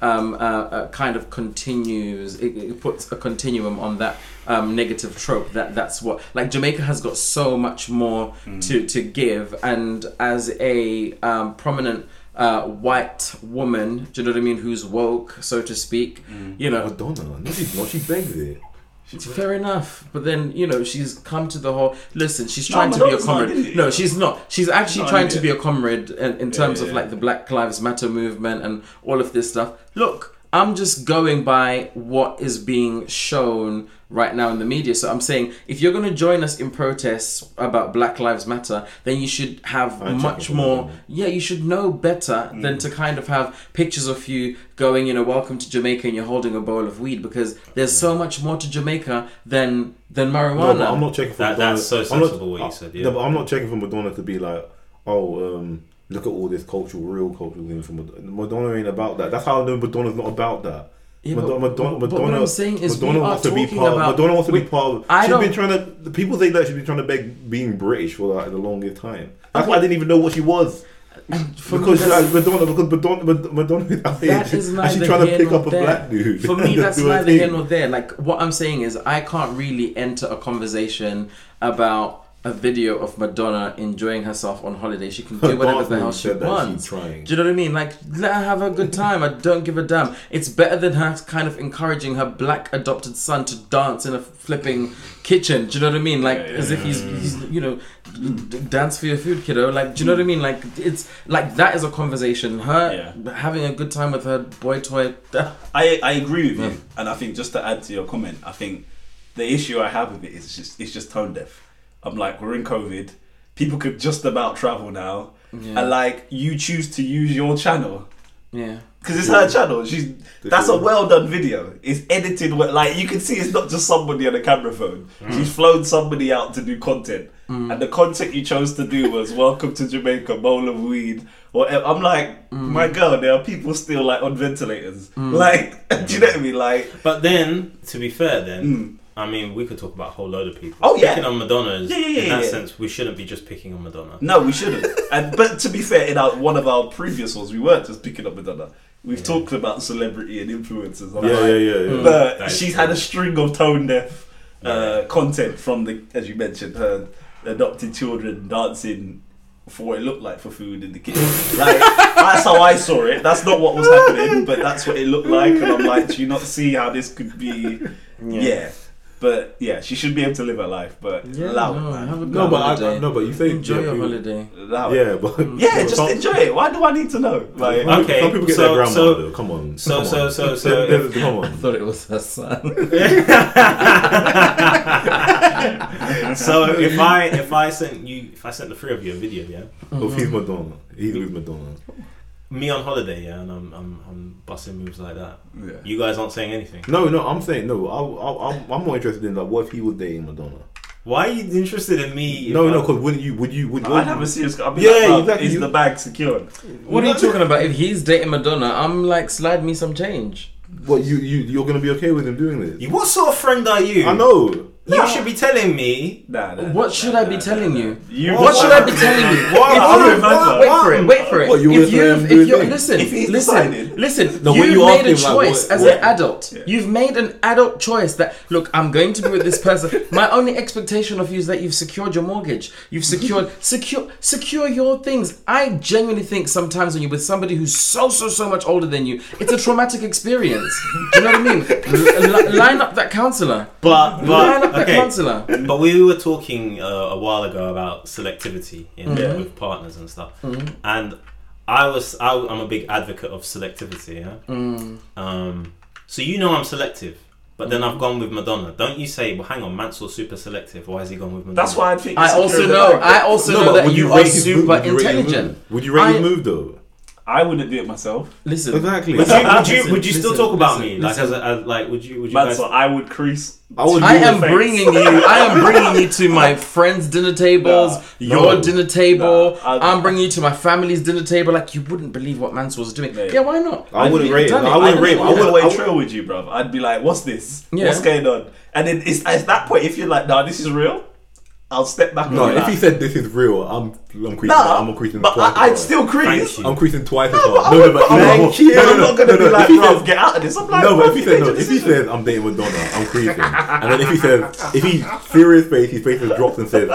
um, uh, uh, kind of continues. It, it puts a continuum on that um, negative trope. That that's what like Jamaica has got so much more to to give, and as a um, prominent uh, white woman, do you know what I mean? Who's woke, so to speak. You know, Madonna. No, she's not. She begs it. Fair enough, but then you know she's come to the whole. Listen, she's No, trying to be a Madonna's not an comrade. No, she's not. She's actually Not trying to be a comrade in, in terms of yeah. like the Black Lives Matter movement and all of this stuff. Look, I'm just going by what is being shown right now in the media. So I'm saying if you're going to join us in protests about Black Lives Matter, then you should have I'm much more. Madonna. Yeah, you should know better Mm. than to kind of have pictures of you going, you know, welcome to Jamaica and you're holding a bowl of weed because there's so much more to Jamaica than than No, marijuana. but I'm not checking for That- Madonna. that's so I'm not- sensible what you said, yeah. No, but I'm not checking for Madonna to be like, oh, um, look at all this cultural, real cultural things from Madonna. Madonna ain't about that. That's how I know Madonna's not about that. Yeah, Madonna, but- Madonna, but what I'm saying is Madonna wants to be part. about- Madonna wants to we- be part. Of, I she's don't- been trying to. The people say that she's been trying to beg being British for like the longest time. That's why I didn't even know what she was. Me, because that's- like, Madonna, because Madonna, Madonna, Madonna is out here That is actually neither trying to pick up a there. black dude. For me, that's neither here nor there. Like what I'm saying is, I can't really enter a conversation about a video of Madonna enjoying herself on holiday. She can do whatever the hell she Said that she's wants. Do you know what I mean? Like, let her have a good time. I don't give a damn. It's better than her kind of encouraging her black adopted son to dance in a flipping kitchen. Do you know what I mean? Like, Yeah, yeah, as if yeah. he's, he's, you know, dance for your food, kiddo. Like, do you know what I mean? Like, it's like that is a conversation. Her having a good time with her boy toy. I, I agree with Yeah. you, and I think just to add to your comment, I think the issue I have with it is just it's just tone deaf. I'm like, we're in COVID, people could just about travel now, Yeah. and like you choose to use your channel yeah. because it's her channel. She's that's a well done video. It's edited well, like you can see it's not just somebody on a camera phone. Mm. She's flown somebody out to do content, mm. and the content you chose to do was "Welcome to Jamaica, bowl of weed." Whatever. I'm like, mm. my girl, there are people still like on ventilators. Like, do you know what I mean? Like, But then, to be fair, then mm, I mean, we could talk about a whole load of people. Oh, yeah. picking on Madonna is, Yeah, yeah, yeah, in that yeah. sense, we shouldn't be just picking on Madonna. no, we shouldn't. and but to be fair, in our one of our previous ones, we weren't just picking up Madonna. We've talked about celebrity and influencers. Yeah, yeah, yeah, yeah. But That she's had a string of tone deaf uh, Yeah. content from the, as you mentioned, her adopted children dancing for what it looked like for food in the kitchen. like that's how I saw it. That's not what was happening, but that's what it looked like. And I'm like, do you not see how this could be? Yeah. But yeah, she should be able to live her life. But Yeah, allow no, it, man. have a No, but I, holiday. I, no, but you say Enjoy yeah, your people- holiday. Allow it. Yeah, but mm. Yeah, just some, enjoy it. Why do I need to know? Like, Okay, some people get so- their grandma so- though. Come on. so- come so- on. so- so They- they- if- come I on. thought it was her son. so if I if I sent you if I sent the three of you a video, yeah, Oh, mm-hmm. he's Madonna. He's with Madonna. Me on holiday, yeah, and I'm I'm, I'm busting moves like that. yeah. You guys aren't saying anything. No, no, I'm saying no. I, I, I'm, I'm more interested in like what if he was dating Madonna. Why are you interested in me? No, no, because wouldn't you? Would you? Would you? I'd have a serious. I mean, Yeah, yeah, exactly. Is You- the bag secured? What are you talking about? If he's dating Madonna, I'm like, slide me some change. what you you you're gonna be okay with him doing this? What sort of friend are you? I know. You should be telling me. Nah, nah, What should nah, I be nah, telling nah, you? You What should I be telling you? What? If What? you- What? Wait for it. Wait for it. What, you if wanna you've, let him do if his you're thing? listen, If he's listen, decided. listen. No, when you've you made a him, like, choice what- as what- an adult. Yeah. You've made an adult choice that look, I'm going to be with this person. My only expectation of you is that you've secured your mortgage. You've secured secure secure your things. I genuinely think sometimes when you're with somebody who's so so so much older than you, it's a traumatic experience. Do you know what I mean? L- li- line up that counselor. But Line but up that okay. counselor. But we were talking uh, a while ago about selectivity in, Yeah. with partners and stuff, and I was I, I'm a big advocate of selectivity. Yeah. Mm. Um, so you know I'm selective, but then I've gone with Madonna. Don't you say, well, hang on, Mansour's super selective. Why has he gone with Madonna? That's why I think. I also know. I also No, know that would you rate are super move- would you rate his intelligent. move? Would you rate I- his move though? I wouldn't do it myself. Listen, Exactly. Would you, would you, Listen, would you still listen, talk about listen, me like as a as, like would you would you Man, guys so I would crease. I would. I am face. bringing you. I am bringing you to my friends' dinner tables, Nah, your no. dinner table. Nah, I- I'm bringing you to my family's dinner table. Like you wouldn't believe what Mansour was doing. Mate. Yeah, why not? I wouldn't rate it. I I wouldn't rate it. I I would would- away trail with you, bro. I'd be like, "What's this? Yeah. What's going on?" And then it's, it's that point. If you're like, "Nah, this is real," I'll step back. No, if like, he said this is real, I'm I'm creasing. "Nah," I'm creasing but twice. I, I'd still crease. I'm creasing twice as No, but No, no, but I'm no, like, no, no, I'm not gonna no, be like, "Bro, get out of this." I'm like, No, but if he said no, if he decision." says I'm dating Madonna, I'm creasing. And then if he says, if he serious face, his face is dropped and says,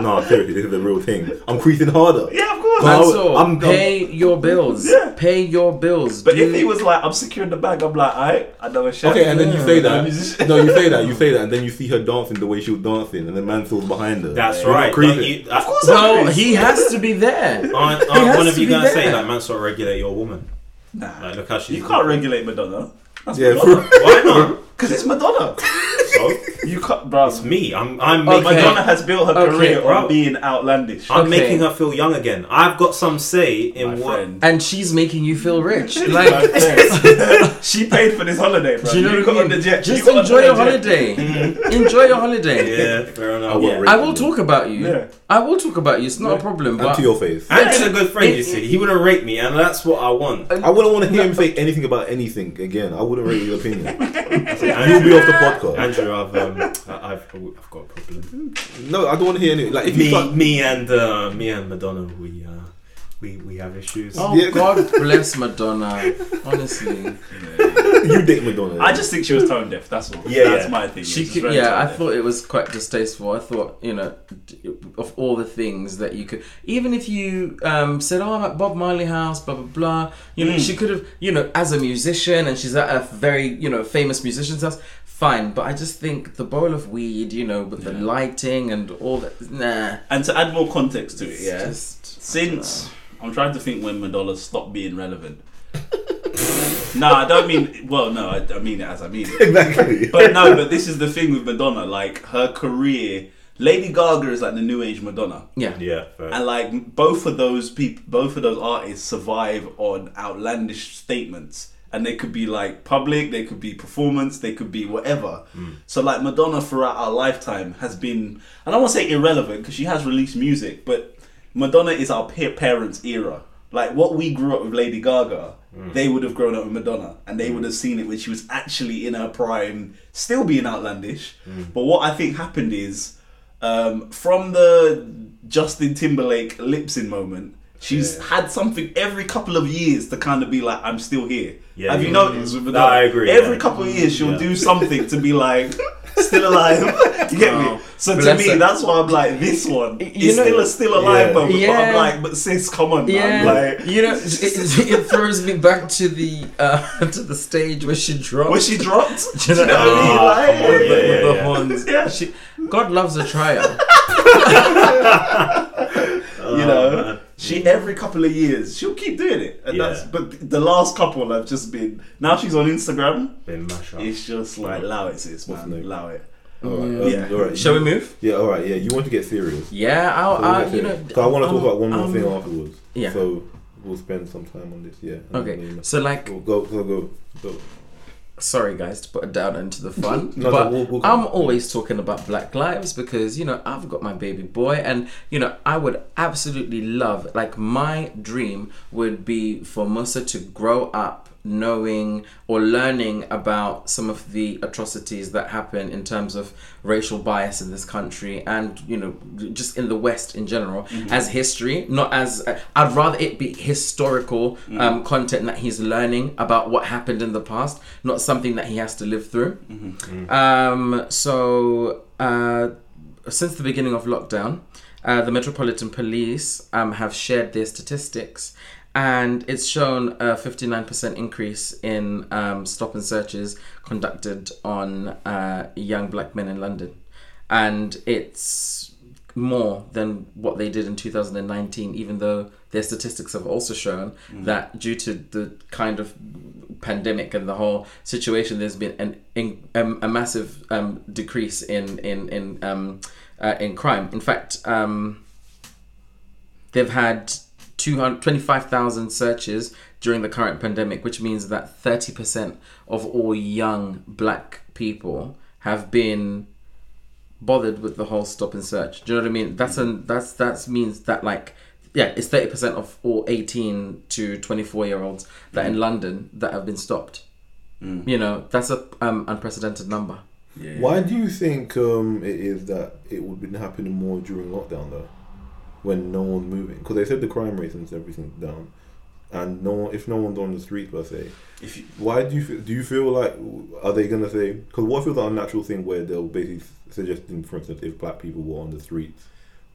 "No, seriously, this is a real thing," I'm creasing harder. "Yeah, of course." No, I would- Mansour, I'm- pay your bills. Yeah. Pay your bills. But Do- if he was like, "I'm securing the bag," I'm like, "I, I know a chef." Okay, and then you say that. No, you say that. You say that, and then you see her dancing the way she was dancing, and the then Mansour's behind her. That's You're not right. creasing. Don't you, Of course, well, I'm he has to be there. aren't, He aren't one of you be gonna say there. like Mansour regulate your woman? Nah, Like look how she's you can't regulate Madonna. That's Yeah, Madonna. Why not? Because it's Madonna. So You can't, bro. it's me. I'm I'm Okay. making Madonna has built her Okay, career bro. on being outlandish. I'm Okay. making her feel young again. I've got some say in my what. friend. And she's making you feel rich. Like, she paid for this holiday, bro. do you know you what got I on the jet. Just you got enjoy your the jet. holiday. enjoy your holiday. Yeah, fair I enough. won't Yeah. I will talk about you. Yeah. I will talk about you. It's not a problem. And But to your face. Andy's a good friend, you see. He wouldn't rate me, and that's what I want. I wouldn't want to hear him say anything about anything again. I wouldn't rate your opinion. You'll be off the podcast. Andrew, I've um, I've I've got a problem. No, I don't want to hear any. Like if you Me, start, me and uh, me and Madonna, we uh, we we have issues. Oh Yeah. God bless Madonna. Honestly, you date Madonna. I just think she was tone deaf. That's all. Yeah, that's yeah. my thing. she It's could, yeah. I tone-deaf. thought it was quite distasteful. I thought you know, of all the things that you could, even if you um, said, "Oh, I'm at Bob Marley house," blah blah blah. You know, Mm. she could have, you know, as a musician, and she's at a very you know famous musician's house. Fine, but I just think the bowl of weed, you know, with the lighting and all that, nah. And to add more context to it, It's yeah. Since I'm trying to think when Madonna stopped being relevant. no, I don't mean. Well, no, I, I mean it as I mean it. exactly. But no, but this is the thing with Madonna. Like her career, Lady Gaga is like the new age Madonna, yeah, Yeah, fair. and like both of those people, both of those artists survive on outlandish statements. And they could be like public, they could be performance, they could be whatever. Hmm. So like Madonna throughout our lifetime has been, and I don't want to say irrelevant because she has released music, but Madonna is our peer parents' era. Like what we grew up with Lady Gaga, they would have grown up with Madonna, and they would have seen it when she was actually in her prime, still being outlandish. But what I think happened is, um, from the Justin Timberlake lip sync moment, she's Yeah. had something every couple of years to kind of be like, I'm still here. Yeah, Have you yeah. noticed with No, I agree, Every couple of years, she'll do something to be like, still alive. you get Oh, me? So to bless me, her. that's why I'm like, this one You is know- still a still alive Yeah. moment. But Yeah. I'm like, but sis, come on, Yeah, man. Like, you know, it, it, it throws me back to the uh, to the stage where she dropped. when she dropped, Do you know what I mean? Ah, Like, come on, with, the, yeah, with the horns. Yeah. She, God loves a triumph. you know, she every couple of years she'll keep doing it. And Yeah. that's but the last couple have just been now she's on Instagram. Been mash up. It's just like allow it, sis, What's man. the name? Allow it. All right, Yeah. um, Yeah. all right. Shall we move? Yeah, all right. Yeah, you want to get serious. Yeah, I'll, So we'll I, get you know. serious. 'Cause I want to talk um, about one more um, thing afterwards. Yeah. So we'll spend some time on this. Yeah. Okay, then so like, we'll go, go, go, go. Sorry guys to put it down into the fun, No, no, but we'll- we'll I'm always talking about Black Lives because you know I've got my baby boy, and you know I would absolutely love, like my dream would be for Musa to grow up knowing or learning about some of the atrocities that happen in terms of racial bias in this country and you know just in the west in general as history not as uh, i'd rather it be historical um, content that he's learning about what happened in the past not something that he has to live through. Um, so uh, since the beginning of lockdown uh, the metropolitan police um, have shared their statistics and it's shown a 59% increase in um, stop and searches conducted on uh, young black men in London. And it's more than what they did in 2019, even though their statistics have also shown that due to the kind of pandemic and the whole situation, there's been an in, um, a massive um, decrease in in in um, uh, in crime. In fact, um, they've had 200 25,000 searches during the current pandemic, which means that 30% of all young black people have been bothered with the whole stop and search. Do you know what I mean? That's an that's that means that like yeah, it's 30% of all 18 to 24 year olds that in London that have been stopped. You know, that's a um, unprecedented number. Yeah. Why do you think um, it is that it would be happening more during lockdown though, when no one's moving? Because they said the crime rate and everything down, and no one, if no one's on the street per se, If you, why do you feel, do you feel like are they gonna say? Because what feels like a natural thing where they'll basically suggesting, for instance, if black people were on the streets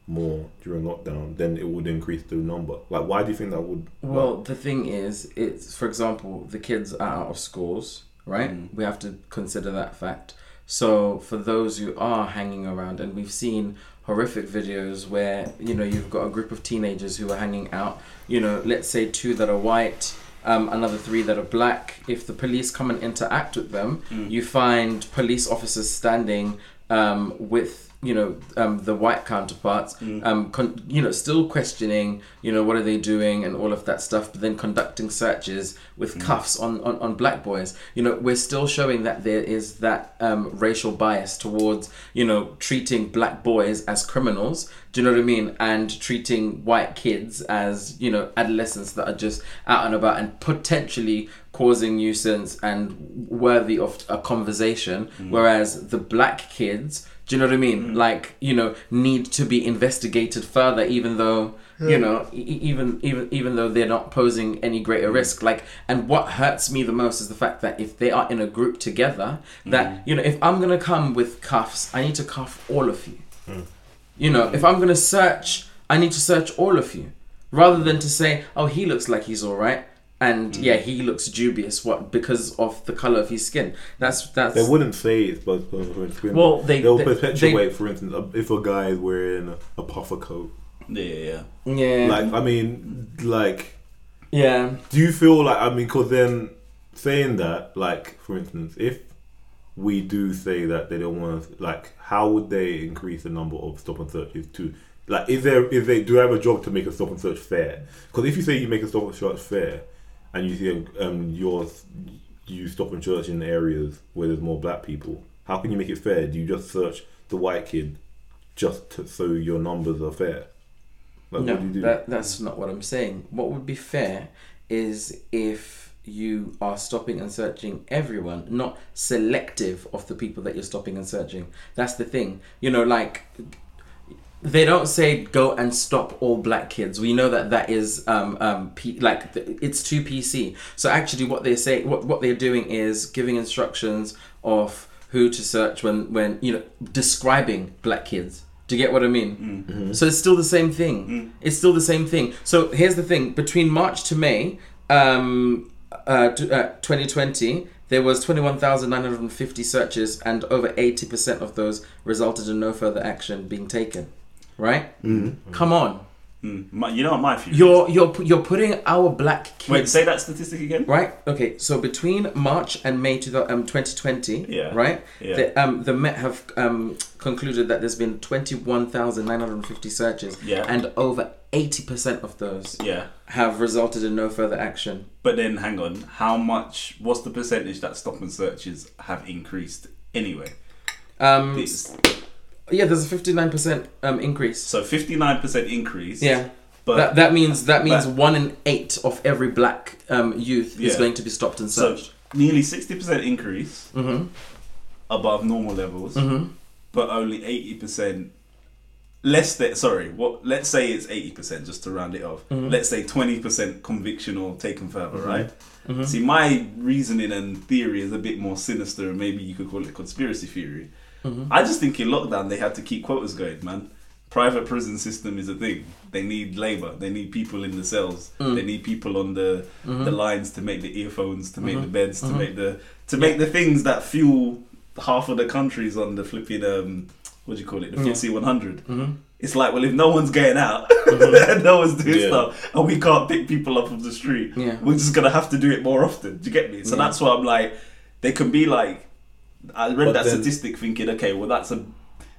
more during lockdown, then it would increase the number. Like, why do you think that would? Well, the thing is, it's for example, the kids are out of schools, right? Mm. We have to consider that fact. So for those who are hanging around, and we've seen horrific videos where you know you've got a group of teenagers who are hanging out. You know, let's say two that are white. Um, another three that are black. If the police come and interact with them, Mm. you find police officers standing um, with you know um, the white counterparts Mm. um, con- you know, still questioning, you know, what are they doing and all of that stuff, but then conducting searches with cuffs on, on, on black boys. You know, we're still showing that there is that um, racial bias towards, you know, treating black boys as criminals. Do you know what I mean? And treating white kids as, you know, adolescents that are just out and about and potentially causing nuisance and worthy of a conversation. Whereas the black kids, do you know what I mean? Mm. Like, you know, need to be investigated further, even though You know, e- even even even though they're not posing any greater mm. risk. Like, and what hurts me the most is the fact that if they are in a group together, that mm. you know, if I'm gonna come with cuffs, I need to cuff all of you. You know, if I'm gonna search, I need to search all of you, rather than to say, "Oh, he looks like he's all right," and mm. yeah, he looks dubious. What because of the color of his skin? That's that's. They wouldn't say it's but for instance, Well, they- they'll they- perpetuate, for instance, if a guy is wearing a, a puffer coat. Yeah, yeah. yeah, Like, I mean, like, yeah. do you feel like I mean, because then saying that, like, for instance, if we do say that they don't want to, like, how would they increase the number of stop and searches to? Like, is there is they do they have a job to make a stop and search fair? Because if you say you make a stop and search fair, and you see um yours you stop and search in areas where there's more black people, how can you make it fair? Do you just search the white kid just to, so your numbers are fair? Like, no, what do you do? that that's not what I'm saying. What would be fair is if you are stopping and searching everyone, not selective of the people that you're stopping and searching. That's the thing. You know, like they don't say go and stop all black kids. We know that that is um, um, P- like th- it's too PC. So actually, what they say, what what they're doing is giving instructions of who to search when when you know describing black kids. Do you get what I mean? So it's still the same thing. It's still the same thing. So here's the thing: between March to May, um, uh, t- uh, 2020, there was 21,950 searches, and over 80% of those resulted in no further action being taken. Right? Come on, Mm. My, you know what my view? you're you're you're putting our black kids. Wait, say that statistic again. Right. Okay. So between March and May to the, um, 2020, Yeah. right? Yeah. The, um, the Met have um, concluded that there's been 21,950 searches, Yeah. and over 80% of those Yeah. have resulted in no further action. But then, hang on. How much? What's the percentage that stop and searches have increased anyway? Um, It's, yeah, there's a 59% um, increase. so fifty nine percent increase. Yeah. But that, that means that means but- one in eight of every black um, youth is going to be stopped and searched. so nearly sixty percent increase mm-hmm. above normal levels, Mm-hmm. but only eighty percent. Less than sorry. What? Let's say it's eighty percent, just to round it off. Mhm. Let's say twenty percent conviction or taken further, Mhm. right? Mhm. See, my reasoning and theory is a bit more sinister, and maybe you could call it conspiracy theory. Mhm. I just think in lockdown they had to keep quotas going, man. Private prison system is a thing. They need labor. They need people in the cells. Mm. They need people on the Mhm. the lines to make the earphones, to make the beds, to Mhm. make the to make the things that fuel half of the countries on the flipping um what do you call it the Yeah. FTSE 100. Mhm. It's like well if no one's getting out, Mhm. no one's doing Yeah. stuff, and we can't pick people up from the street Yeah. we're just gonna have to do it more often. Do you get me? So Yeah. that's why I'm like, they can be like, I read But that then- statistic thinking, okay, well that's a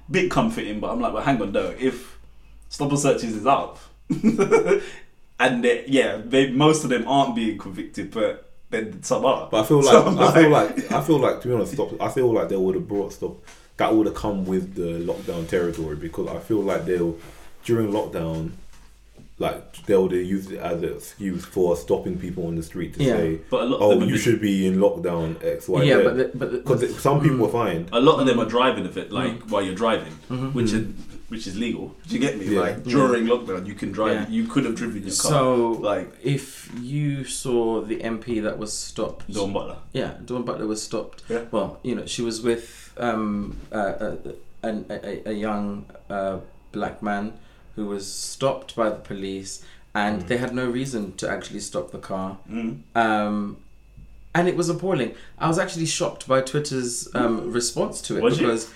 bit comforting, but I'm like, well, hang on though, if stop and searches is up, and they, yeah, they most of them aren't being convicted, but then some are. But I feel like So I'm feel like I feel like to be honest, stop. I feel like they would have brought stuff that would have come with the lockdown territory because I feel like they'll during lockdown, like they'll they use it as an excuse for stopping people on the street to Yeah. say, But a lot of "Oh, you been- should be in lockdown X Y Z." yeah, but the, but the, because some people were fined. a lot of them are driving of it, like while you're driving, Mhm. which is which is legal. Do you get me? Yeah. Like during lockdown, you can drive. Yeah. You could have driven your car. So, like if you saw the MP that was stopped, Dawn Butler. yeah, Dawn Butler was stopped. Yeah. Well, you know, she was with um, uh, uh, an, a, a young uh, black man who was stopped by the police, and Mm. they had no reason to actually stop the car. Mm. Um, and it was appalling. I was actually shocked by Twitter's um, response to it Was you? because,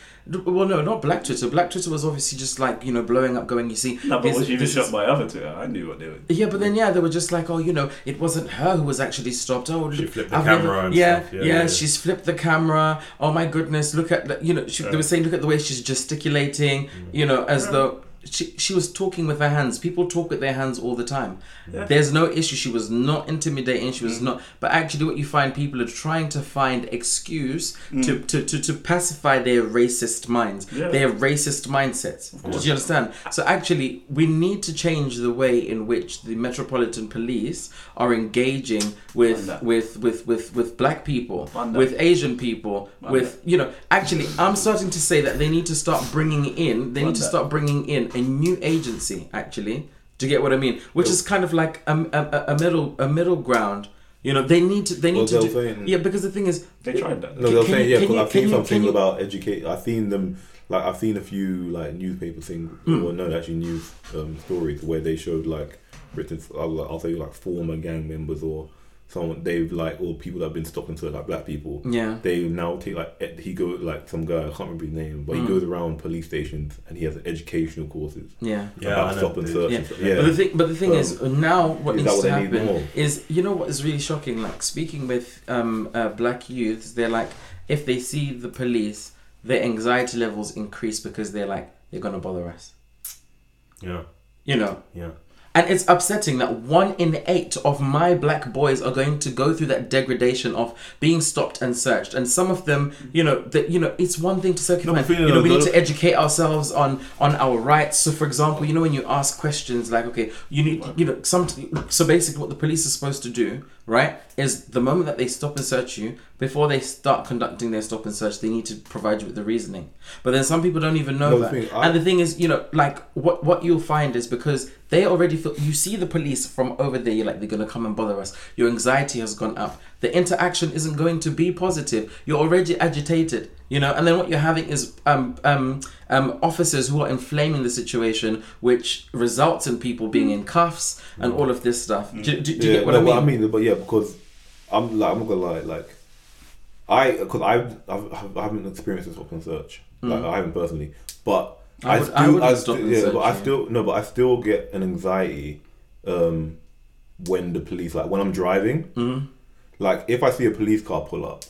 well, no, not Black Twitter. Black Twitter was obviously just like you know blowing up, going, you see, No, but was you even this shot is- by other Twitter? I knew what they were. yeah, but then yeah, they were just like, oh, you know, it wasn't her who was actually stopped. Oh, She flipped the I've camera never- and yeah, stuff. yeah, Yeah, yeah. she's flipped the camera. Oh my goodness, look at the, you know, she, they were saying, look at the way she's gesticulating. Mm. You know, as though she she was talking with her hands. People talk with their hands all the time. Yeah. There's no issue. She was not intimidating. She was Mm. not. But actually, what you find people are trying to find excuse Mm. to, to, to, to pacify their racist minds, Yeah. their racist mindsets. Do you understand? So actually, we need to change the way in which the Metropolitan Police are engaging with with, with, with with black people, that. with Asian people, Fund with you know. Actually, I'm starting to say that they need to start bringing in. They need to start bringing in a new agency. Actually, Do you get what I mean? Which is kind of like a, a, a- a middle a middle ground. You know, they need to they need Well, to do, saying- yeah because the thing is They tried that. No, Can- they were saying yeah. Because I've seen you- something you- about educate. I've seen them like I've seen a few like newspaper thing Hmm. or no, actually news um, stories where they showed like written. I'll, I'll say like former gang members or someone they've like or people that have been stopped and searched like black people. yeah They now take like ed- he go like some guy I can't remember his name, but he Mm. goes around police stations and he has educational courses yeah. Yeah, about know. stop and search. Yeah. and stuff. yeah. But the thing, but the thing Um, is, now what is needs that what to they need happen is, you know, what is really shocking. Like speaking with um, uh, black youths, they're like, if they see the police, their anxiety levels increase because they're like, they're gonna bother us. Yeah, You know, yeah. And it's upsetting that one in eight of my black boys are going to go through that degradation of being stopped and searched. And some of them, you know, that you know, it's one thing to circumvent. No, you know, we need to educate ourselves on on our rights. So, for example, you know, when you ask questions like, okay, you need, you know, some. So basically, what the police are supposed to do, right, is the moment that they stop and search you, before they start conducting their stop and search, they need to provide you with the reasoning. But then some people don't even know No, that. thing, I- and the thing is, you know, like what what you'll find is because they already feel you see the police from over there, you're like they're gonna come and bother us. Your anxiety has gone up. The interaction isn't going to be positive. You're already agitated, you know, and then what you're having is um um um officers who are inflaming the situation, which results in people being in cuffs and all of this stuff. Do, do, do you get what no, I mean? But I mean, but yeah, because I'm like I'm not gonna lie, like I because I've, I've I haven't experienced this and search, like I haven't personally, but Mm. I I, would- I still, wouldn't I, stop still, yeah, but I still no, but I still get an anxiety um when the police like when I'm driving, Mm-hmm. like if I see a police car pull up.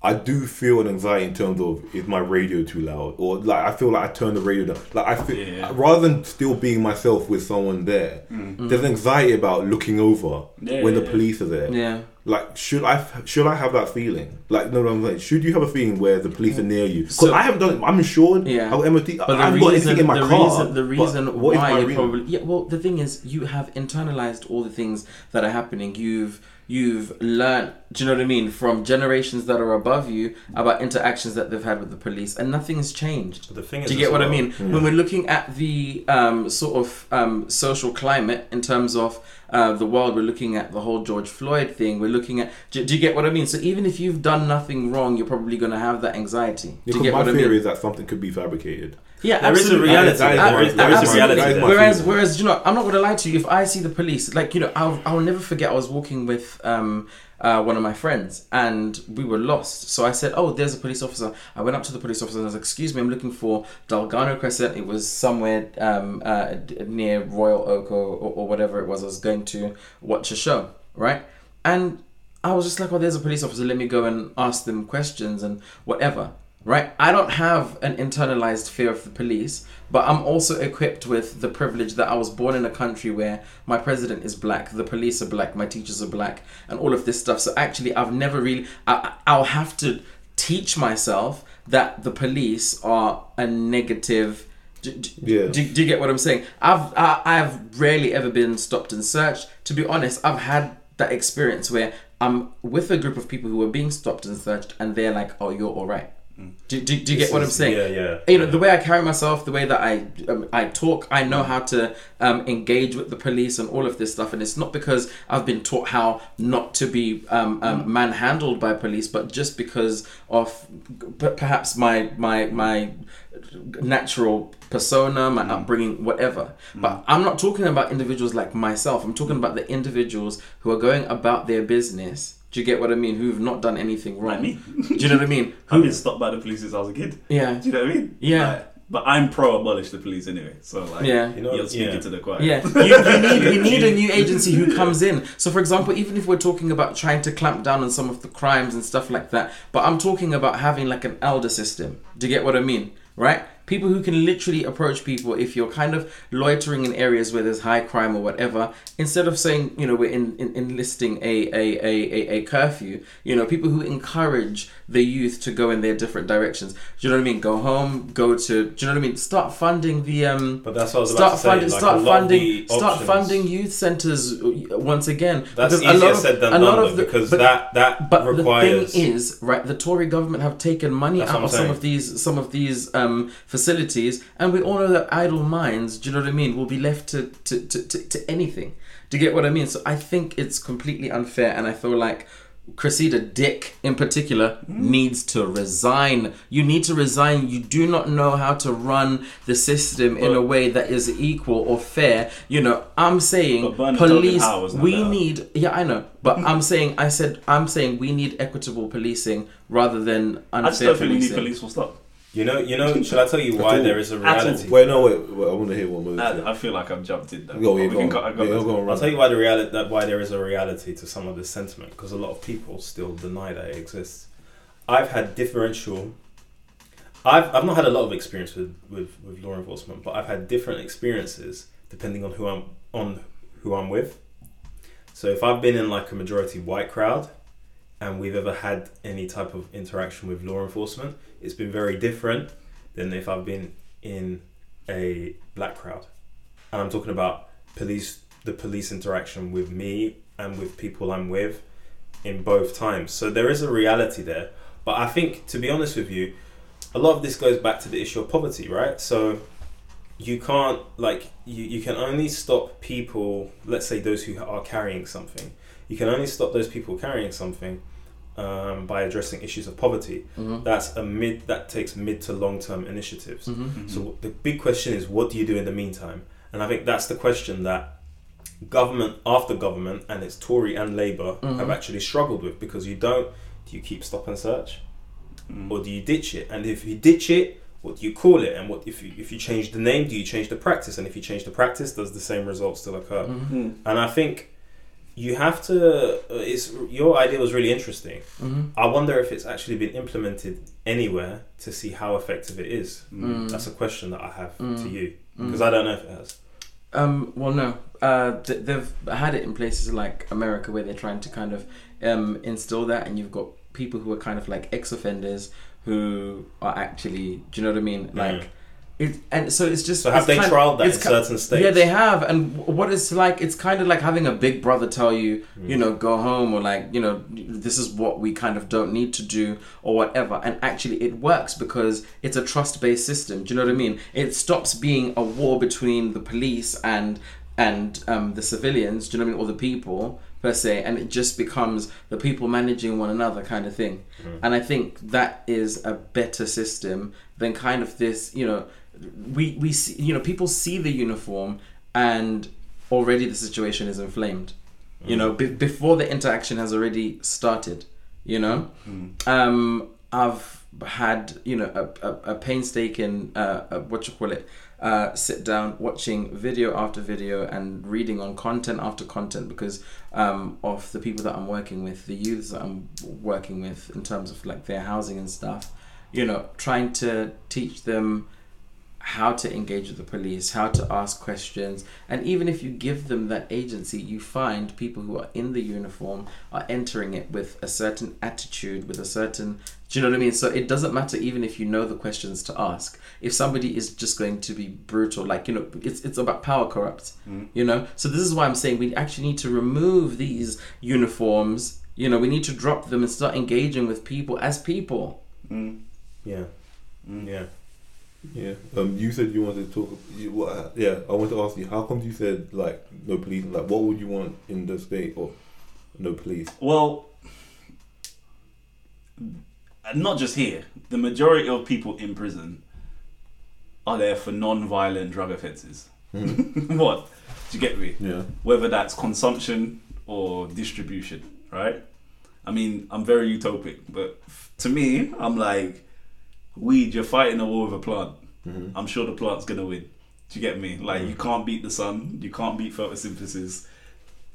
I do feel an anxiety in terms of is my radio too loud or like I feel like I turn the radio down. Like I feel Yeah. rather than still being myself with someone there, mm. there's anxiety about looking over Yeah, when the yeah, yeah. police are there. yeah. Like should I should I have that feeling? Like no, no, I'm like should you have a feeling where the police are near you? Because So- I haven't done it. I'm insured. Yeah. I've got MOT. But I the haven't got reason, anything in my the car. reason, the reason why you reason? probably yeah. Well, the thing is, you have internalized all the things that are happening. You've you've learned. Do you know what I mean? From generations that are above you about interactions that they've had with the police, and nothing's changed. The thing is, Do you get what I well- mean? When we're looking at the um, sort of um, social climate in terms of uh, the world, we're looking at the whole George Floyd thing. We're looking at. Do, do you get what I mean? So even if you've done nothing wrong, you're probably going to have that anxiety. Do Because you get my what I theory mean? is that something could be fabricated. Yeah, There is a reality. There is, there is a reality. Whereas, whereas you know, I'm not gonna lie to you. If I see the police, like you know, I'll I'll never forget. I was walking with um uh, one of my friends, and we were lost. So I said, "Oh, there's a police officer." I went up to the police officer and I was like, "Excuse me, I'm looking for Dalgano Crescent." It was somewhere um uh, near Royal Oak or, or or whatever it was. I was going to watch a show, right? And I was just like, "Oh, there's a police officer. Let me go and ask them questions and whatever." Right? I don't have an internalized fear of the police, but I'm also equipped with the privilege that I was born in a country where my president is black, the police are black, my teachers are black, and all of this stuff. So actually, I've never really, I, I'll have to teach myself that the police are a negative. Do, do, Yeah. do, do you get what I'm saying? I've I, I've rarely ever been stopped and searched. To be honest, I've had that experience where I'm with a group of people who are being stopped and searched, and they're like, "Oh, you're all right." Do, do, do you get what I'm saying? yeah, yeah, You know the way I carry myself, the way that I um, I talk, I know how to um, engage with the police and all of this stuff. And it's not because I've been taught how not to be um, um, manhandled by police, but just because of p- perhaps my my my natural persona, my upbringing, whatever. But I'm not talking about individuals like myself. I'm talking about the individuals who are going about their business. Do you get what I mean? Who've not done anything wrong. Like me. Do you know what I mean? I've been stopped by the police since I was a kid. Yeah. Do you know what I mean? Yeah. Like, but I'm pro abolish the police anyway. So like, Yeah. You know, you're speaking yeah. to the choir. Yeah, you, you need you need a new agency who comes in. So, for example, even if we're talking about trying to clamp down on some of the crimes and stuff like that, but I'm talking about having like an elder system. Do you get what I mean? Right? People who can literally approach people if you're kind of loitering in areas where there's high crime or whatever, instead of saying, you know, we're in, in, enlisting a, a, a, a, a curfew, you know, people who encourage the youth to go in their different directions. Do you know what I mean? Go home, go to, do you know what I mean? Start funding the, um, But that's what I was about start to say. funding like, start a lot of funding start options- funding youth centers uh, once again That's Because a lot easier of- said than a lot done of the- because but- that that but requires. the thing is right the tory government have taken money That's out of I'm some of these some of these um facilities, and we all know that idle minds, do you know what I mean, will be left to to, to, to, to anything. Do you get what I mean? So I think it's completely unfair, and I feel like Cressida Dick in particular hmm? needs to resign. You need to resign. You do not know how to run the system in a way that is equal or fair. You know, I'm saying But Bernard told him police. We need. Yeah, I know, but I'm saying. I said. I'm saying we need equitable policing rather than I just unfair don't think we need policing. police full stop. You know, you know. Shall I tell you why all. there is a reality? Wait, no, wait, wait I want to hear what Mo I, said. I feel like I've jumped in there. Go, yeah, We go on. go- yeah, go on. I'll tell you why the reality that why there is a reality to some of this sentiment because a lot of people still deny that it exists. I've had differential. I've I've not had a lot of experience with, with, with law enforcement, but I've had different experiences depending on who I'm on who I'm with. So if I've been in like a majority white crowd, and we've ever had any type of interaction with law enforcement, it's been very different than if I've been in a black crowd. And I'm talking about police, the police interaction with me and with people I'm with in both times. So there is a reality there. But I think, to be honest with you, a lot of this goes back to the issue of poverty, right? So you can't, like, you, you can only stop people, let's say those who are carrying something, you can only stop those people carrying something um, by addressing issues of poverty. Mhm. That's a mid, that takes mid to long term initiatives. Mhm. So the big question is, what do you do in the meantime? And I think that's the question that government after government and it's Tory and Labour Mhm. have actually struggled with because you don't. Do you keep stop and search, Mm. or do you ditch it? And if you ditch it, what do you call it? And what if you if you change the name? Do you change the practice? And if you change the practice, does the same result still occur? Mhm. Mm. And I think you have to. Uh, it's your idea was really interesting. Mhm. I wonder if it's actually been implemented anywhere to see how effective it is. Mm. That's a question that I have to Mm. you Mm. because I don't know if it has. Um, well, no. Uh, th- they've had it in places like America where they're trying to kind of um, instill that, and you've got people who are kind of like ex-offenders who are actually, do you know what I mean? Like, it, and so it's just. So have they trialed that in certain states? Yeah, they have, and what it's like, it's kind of like having a big brother tell you, you Mm. know, go home, or like, you know, this is what we kind of don't need to do, or whatever. And actually, it works because it's a trust-based system. Do you know what I mean? It stops being a war between the police and and um, the civilians. Do you know what I mean, or the people per se, and it just becomes the people managing one another kind of thing. Mm. And I think that is a better system than kind of this, you know, we we see, you know, people see the uniform and already the situation is inflamed. You know, be- before the interaction has already started. You know, Mm. um, I've had you know a, a, a painstaking uh, uh what you call it uh, sit down watching video after video and reading on content after content because um, of the people that I'm working with, the youths that I'm working with in terms of like their housing and stuff. You know, trying to teach them how to engage with the police, how to ask questions, and even if you give them that agency, you find people who are in the uniform are entering it with a certain attitude, with a certain. Do you know what I mean? So it doesn't matter even if you know the questions to ask. If somebody is just going to be brutal, like you know, it's it's about power corrupt. Mm. You know, so this is why I'm saying we actually need to remove these uniforms. You know, we need to drop them and start engaging with people as people. Mm. Yeah, Mm. yeah. Yeah. Um, you said you wanted to talk. You, what, yeah, I want to ask you. How come you said like no police? Like, what would you want in the state of no police? Well, not just here. The majority of people in prison are there for non-violent drug offences. Mhm. what? Do you get me? yeah. Whether that's consumption or distribution, right? I mean, I'm very utopic, but to me, I'm like, weed. You're fighting a war with a plant. hmm I'm sure the plant's gonna win. Do you get me? Like Mm. you can't beat the sun, you can't beat photosynthesis.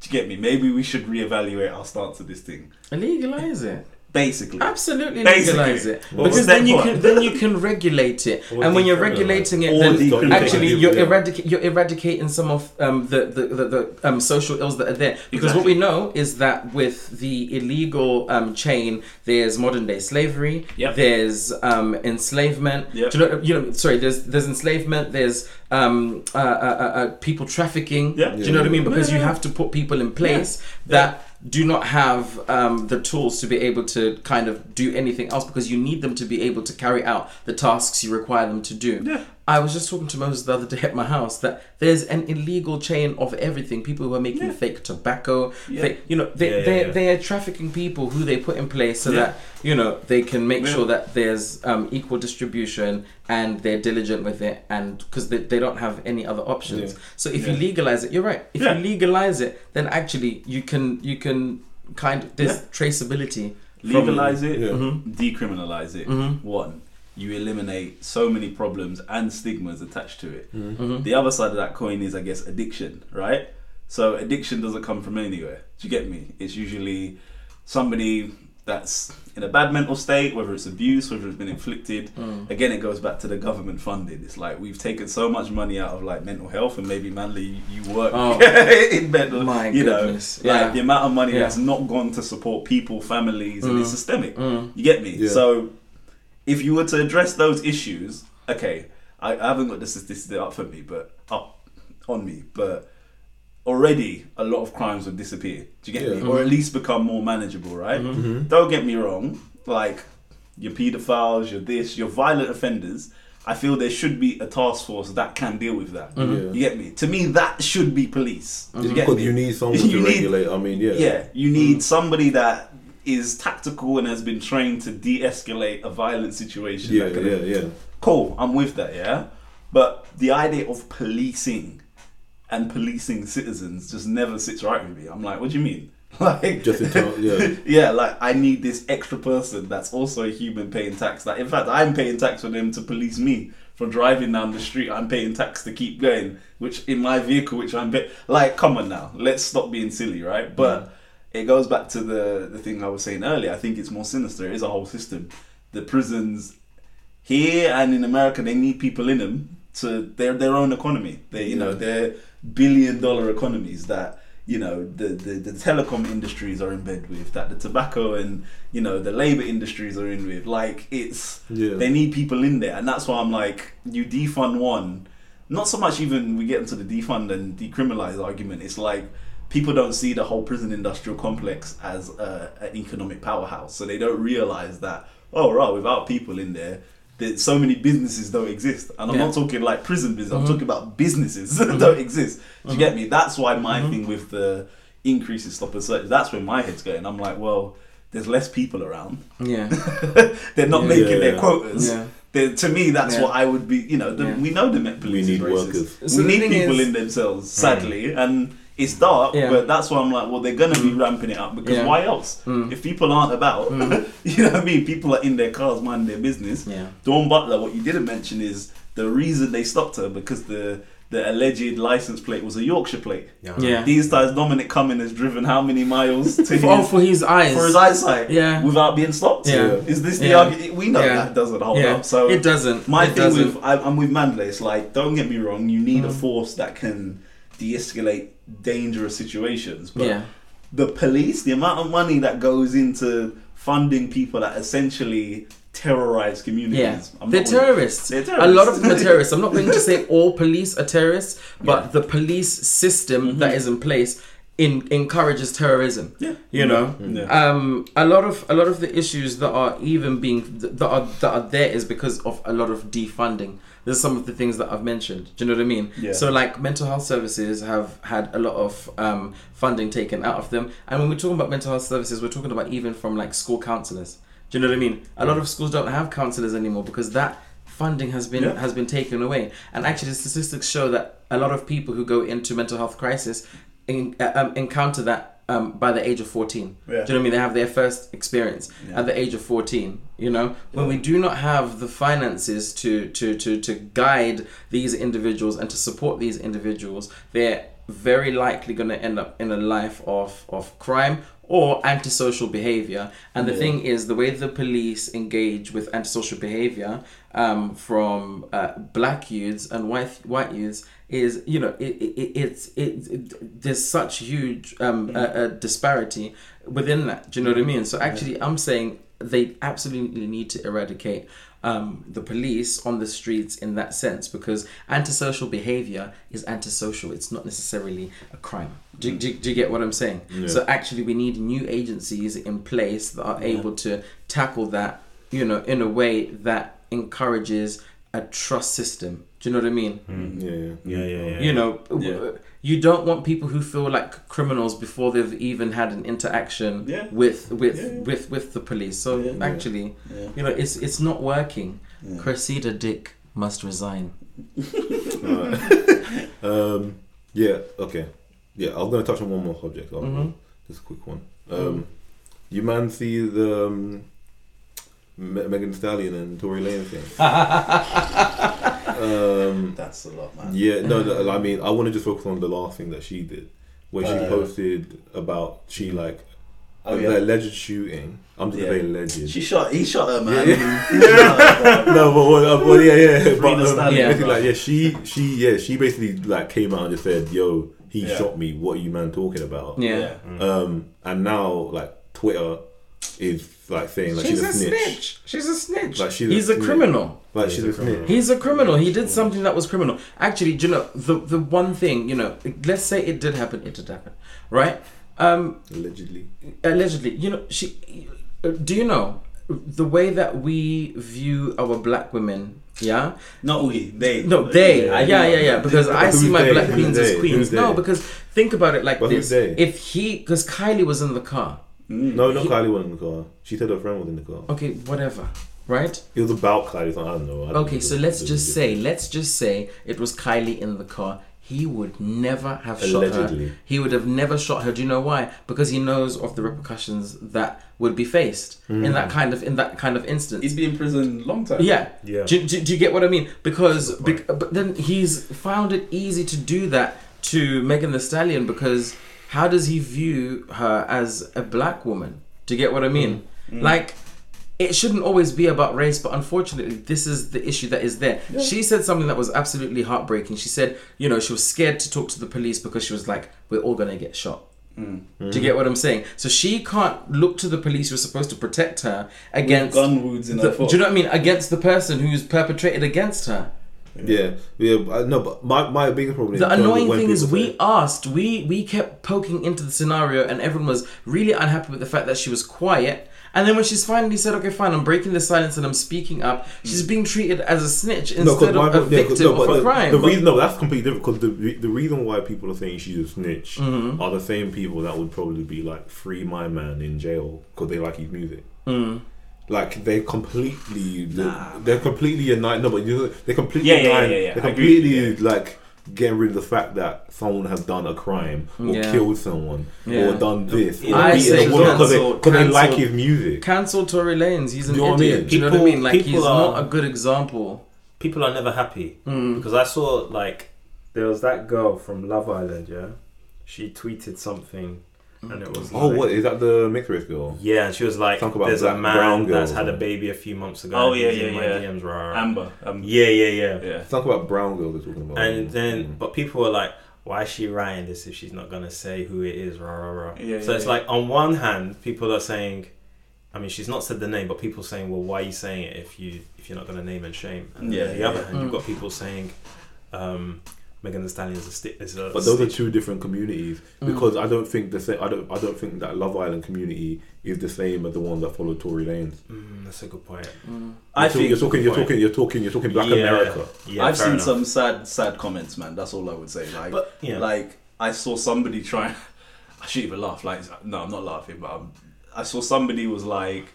Do you get me? Maybe we should reevaluate our stance to this thing. Legalize it. Basically, Absolutely Basically. legalize it Well, because then you one. can then you can regulate it, Or and when you're regulating it, then actually you're eradicating you're eradicating some of um, the the, the, the um, social ills that are there. Because what we know is that with the illegal um, chain, there's modern day slavery, Yep. there's um, enslavement. Yep. Do you know? You know, sorry. There's there's enslavement. There's um, uh, uh, uh, uh, people trafficking. Yeah. Do you know what I mean? Because you Yeah. have to put people in place that do not have um, the tools to be able to kind of do anything else because you need them to be able to carry out the tasks you require them to do. Yeah. I was just talking to Moses the other day at my house that there's an illegal chain of everything. People who are making Yeah. fake tobacco, Yeah. fake, you know, they Yeah, yeah, they yeah. they are trafficking people who they put in place so Yeah. that you know they can make Yeah. sure that there's um, equal distribution and they're diligent with it and because they, they don't have any other options. Yeah. So if Yeah. you legalize it, you're right. If Yeah. you legalize it, then actually you can you can kind of there's Yeah. traceability. from- Legalize it, Yeah. Mhm. decriminalize it. Mhm. One, you eliminate so many problems and stigmas attached to it. Mhm. The other side of that coin is, I guess, addiction, right? So addiction doesn't come from anywhere. Do you get me? It's usually somebody that's in a bad mental state, whether it's abuse, whether it's been inflicted. Mm. Again, it goes back to the government funding. It's like we've taken so much money out of like mental health, and maybe Manly, you work Oh. in mental. My you know, goodness. like Yeah. the amount of money Yeah. that's not gone to support people, families, and it's Mm. systemic. Mm. You get me? Yeah. So, if you were to address those issues, okay, I, I haven't got the statistics up for me, but up on me, but already a lot of crimes would disappear. Do you get Yeah. me? Or at least become more manageable, right? Mhm. Mhm. Don't get me wrong, like your paedophiles, your this, your violent offenders. I feel there should be a task force that can deal with that. Mhm. Yeah. You get me? To me, that should be police. Do you get Because me? you need someone You to need- regulate. I mean, yeah. Yeah, you need somebody that is tactical and has been trained to de-escalate a violent situation. Yeah, yeah, yeah. Cool, I'm with that. Yeah, but the idea of policing and policing citizens just never sits right with me. I'm like, what do you mean? Like, Just in time, yeah. yeah, like I need this extra person that's also a human paying tax. That in fact, I'm paying tax for them to police me for driving down the street. I'm paying tax to keep going, which in my vehicle, which I'm pay- like, come on now, let's stop being silly, right? But mm. It goes back to the the thing I was saying earlier. I think it's more sinister. It is a whole system. The prisons here and in America, they need people in them to their their own economy. They you know they're billion dollar economies that you know the, the the telecom industries are in bed with that the tobacco and you know the labor industries are in with like it's Yeah. they need people in there and that's why i'm like you defund one not so much even we get into the defund and decriminalize argument it's like people don't see the whole prison industrial complex as a, an economic powerhouse so they don't realize that oh right without people in there that so many businesses don't exist and i'm Yeah. not talking like prison business i'm Mhm. talking about businesses that don't exist do you get me that's why my Mhm. thing with the increase in stop and search that's where my head's going i'm like well there's less people around Yeah. they're not Yeah. making Yeah, their yeah. quotas Yeah. Then to me, that's Yeah. what I would be. You know, the, Yeah. we know the Met Police We is need racist. workers. So we need people is- in themselves, sadly, and it's dark. Yeah. But that's why I'm like, well, they're gonna be Mm. ramping it up because Yeah. why else? Mm. If people aren't about, Mm. you know what I mean. People are in their cars, minding their business. Yeah. Dawn Butler, what you didn't mention is the reason they stopped her because the the alleged license plate was a Yorkshire plate. Yeah. These times, Dominic Cumming has driven how many miles to his, Oh, for his eyes. for his eyesight Yeah. without being stopped? Yeah. Is this the Yeah. argument? We know Yeah. that doesn't hold yeah. up. So it doesn't. my it thing doesn't. with I, I'm with Mandela. It's like don't get me wrong. You need a Mhm. force that can de-escalate dangerous situations. But yeah. the police, the amount of money that goes into funding people that essentially terrorize communities. Yeah, they're terrorists. They're A lot of them are terrorists. I'm not going to say all police are terrorists, but Yeah. the police system Mhm. that is in place in, encourages terrorism. Yeah. You know, Yeah. um, a lot of a lot of the issues that are even being that are that are there is because of a lot of defunding. There's some of the things that I've mentioned. Do you know what I mean? Yeah. So like mental health services have had a lot of um, funding taken out of them, and when we're talking about mental health services, we're talking about even from like school counselors. Do you know what I mean? A lot of schools don't have counselors anymore because that funding has been Yeah. has been taken away. And actually, the statistics show that a lot of people who go into mental health crisis in, uh, um, encounter that um, by the age of fourteen. Yeah. Do you know what I mean? They have their first experience Yeah. at the age of 14 you know when we do not have the finances to to to to guide these individuals and to support these individuals they're very likely going to end up in a life of of crime or antisocial behavior and the Yeah. thing is the way the police engage with antisocial behavior um, from uh, black youths and white white youths is you know it, it, it it's it, it there's such huge um, Mm. uh, uh, disparity within that do you know what i mean so actually i'm saying they absolutely need to eradicate um, the police on the streets in that sense because antisocial behavior is antisocial. It's not necessarily a crime. Do, do, do you get what I'm saying? Yeah. So actually, we need new agencies in place that are able to tackle that, you know, in a way that encourages a trust system. Do you know what I mean? Yeah, yeah. Yeah, yeah, yeah. You know, Yeah. you don't want people who feel like criminals before they've even had an interaction Yeah. with with Yeah, yeah. with with the police. So Yeah. Yeah. actually, Yeah. you know, it's it's not working. Yeah. Cressida Dick must resign. Alright. um, yeah, okay. Yeah, I was going to touch on one more subject. I'll- Mhm. Just a quick one. Um, You man see the um, Megan Stallion and Tory Lanez thing? um, That's a lot, man. yeah, no, no, I mean, I want to just focus on the last thing that she did, where she Uh, posted about she like Oh, the yeah. alleged shooting. I'm just Yeah. very alleged. She shot. He shot her, man. Yeah, no, but, what- uh, but yeah, yeah, but the um, stallion, basically, bro. like, yeah, she, she, yeah, she basically like came out and just said, "Yo, he Yeah. shot me. What are you man talking about?" Yeah. Um, and now like Twitter is like saying like she's, a snitch. She's a snitch. Like, she's a He's a snitch. criminal. Like He's she's a a criminal. snitch. He's a criminal. He did something that was criminal. Actually, do you know the the one thing? You know, let's say it did happen. It did happen, right? Um, Allegedly. allegedly you know she uh, do you know the way that we view our black women yeah Not we. They. no they Yeah, yeah yeah yeah, because i see my they? black queens they? as queens no because think about it like But this if he because kylie was in the car Mm. No, not He- Kylie was in the car. She said her friend was in the car. okay whatever right It was about Kylie. So I don't know. I don't okay know so let's the- just the- say let's just say it was kylie in the car he would never have shot her he would have never shot her do you know why because he knows of the repercussions that would be faced in Mm. that kind of in that kind of instance He's been in prison long time. Yeah. Yeah. Do, do, do you get what I mean? Because, Good bec- but then he's found it easy to do that to Megan Thee Stallion because how does he view her as a black woman? Do you get what I mean? Like, it shouldn't always be about race, but unfortunately, this is the issue that is there. She said something that was absolutely heartbreaking. She said, you know, she was scared to talk to the police because she was like, we're all gonna get shot. Mm. Do you get what I'm saying? So she can't look to the police who are supposed to protect her against gun wounds in the- her foot. do you know what I mean? Against the person who's perpetrated against her. Yeah, yeah. I- No, but my my biggest problem. The in annoying thing is, we say- asked, we we kept poking into the scenario, and everyone was really unhappy with the fact that she was quiet. And then when she's finally said, "Okay, fine, I'm breaking the silence and I'm speaking up," she's being treated as a snitch No, instead my- of a yeah, victim no, of a the, crime. The reason, no, that's completely different. Because the the reason why people are saying she's a snitch Mm-hmm. are the same people that would probably be like free my man in jail because they like his music. Mm. Like they completely, Nah, they're completely united. No, but you, they completely, yeah, yeah, yeah, yeah, yeah. They're I agree, completely like getting rid of the fact that someone has done a crime or Yeah. killed someone Yeah. or done this or I say a because they, cancel- 'cause they like cancel- his music. Cancel Tory Lanez. He's an Do you know what I idiot. mean? Do you know what I mean? Like he's people not a good example. People are never happy Mm. because I saw like there was that girl from Love Island. Yeah, she tweeted something, and it was Oh, like, what is that? The mixed race girl? Yeah, and she was like, Talk about "There's a man that's had a baby a few months ago. Oh, and yeah, yeah, my yeah. DMs, rah, rah." Amber. Um, Yeah, yeah, yeah. Yeah. Talk about brown girl. They're talking about. And then, Mm. but people were like, "Why is she writing this if she's not gonna say who it is?" Rah rah rah. Yeah, so yeah, it's yeah. like on one hand, people are saying, I mean, she's not said the name, but people saying, "Well, why are you saying it if you if you're not gonna name and shame?" And Yeah, on the yeah, other yeah. hand, you've Mm. got people saying, um, "Megan Thee Stallion is a sti- is a." But those are two different communities Mm. because I don't think the same. I don't. I don't think that Love Island community is the same as the one that followed Tory Lanez. Mm, that's a good point. Mm. I You're talking- think you're talking. You're Point. talking. You're talking. You're talking Black Yeah. America. Yeah, I've seen enough. some sad, sad comments, man. That's all I would say. Like, But yeah, like I saw somebody trying. I shouldn't even laugh. Like, no, I'm not laughing, but um, I saw somebody was like,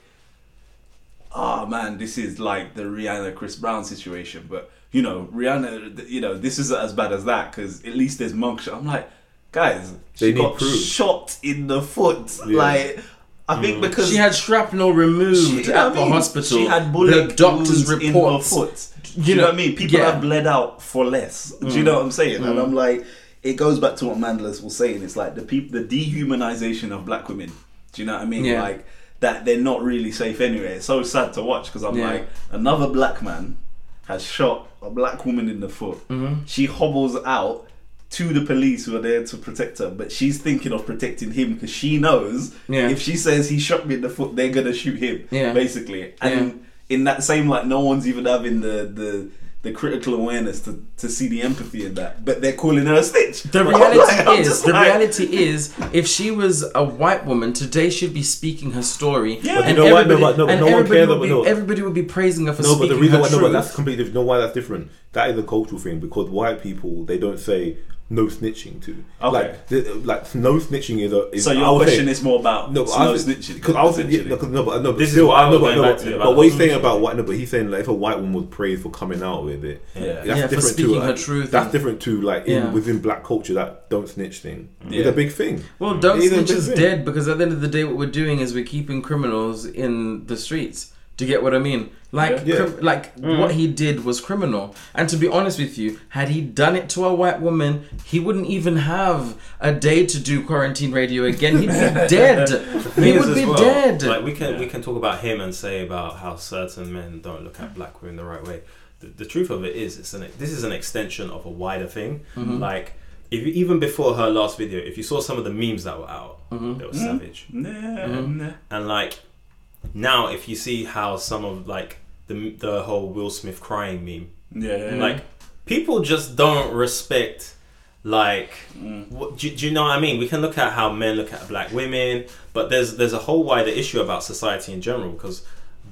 "Ah, man, this is like the Rihanna Chris Brown situation." But you know, Rihanna, you know, this isn't as bad as that because at least there's mugshot. I'm like, guys, They she need got proof. shot in the foot. Yeah. Like, I think mm. because She had shrapnel removed She- at I the mean, hospital. She had bullet the doctor's wounds in her foot. you Do you know, know, what I mean? People yeah. have bled out for less. Do you mm. know what I'm saying? And mm. I'm like, it goes back to what Mandela's was saying. It's like the people, the dehumanization of black women. Do you know what I mean? Yeah. Like that they're not really safe anyway. It's so sad to watch because I'm Yeah. like, another black man has shot a black woman in the foot. Mhm. She hobbles out to the police who are there to protect her, but she's thinking of protecting him because she knows Yeah. if she says he shot me in the foot, they're gonna shoot him. Yeah. Basically, and in that same like no one's even having the the the critical awareness to, to see the empathy in that, but they're calling her a stitch. The I'm reality like- is, the like- reality is, if she was a white woman today, she'd be speaking her story, Yeah. But you and know what? No, everybody, but- no, but and no one everybody cares would about- be, no. everybody would be praising her for No, but speaking the reason her why, no, but that's completely different. You know why that's different? That is a cultural thing because white people they don't say no snitching to. Okay. Like, the, like no snitching is a. Is, So your question say- is more about No, no, but I no was- snitching. Because I was yeah, essentially. no, 'cause- no, but no, but This is still, what I I know, but, going no, back to but, about but what he's saying the about white, no, but he's saying like if a white woman was praised for coming out with it, Yeah. that's Yeah, for different speaking to her like, truth That's different to like in, Yeah. within black culture that don't snitch thing. Yeah. It's a big thing. Well, don't It is snitch is dead because at the end of the day, what we're doing is we're keeping criminals in the streets. Do you get what I mean? Like, Yeah. crim- like what he did was criminal. And to be honest with you, had he done it to a white woman, he wouldn't even have a day to do quarantine radio again. He'd be dead. He would be well, dead. Like we can we can talk about him and say about how certain men don't look at black women the right way. The, the truth of it is, it's an this is an extension of a wider thing. Mhm. Like if you, even before her last video, if you saw some of the memes that were out, Mhm. they were savage. Nah, Mhm. nah. And like now, if you see how some of like the the whole Will Smith crying meme, Yeah, like people just don't respect like Mm. what, do, do you know what I mean? We can look at how men look at black women, but there's there's a whole wider issue about society in general because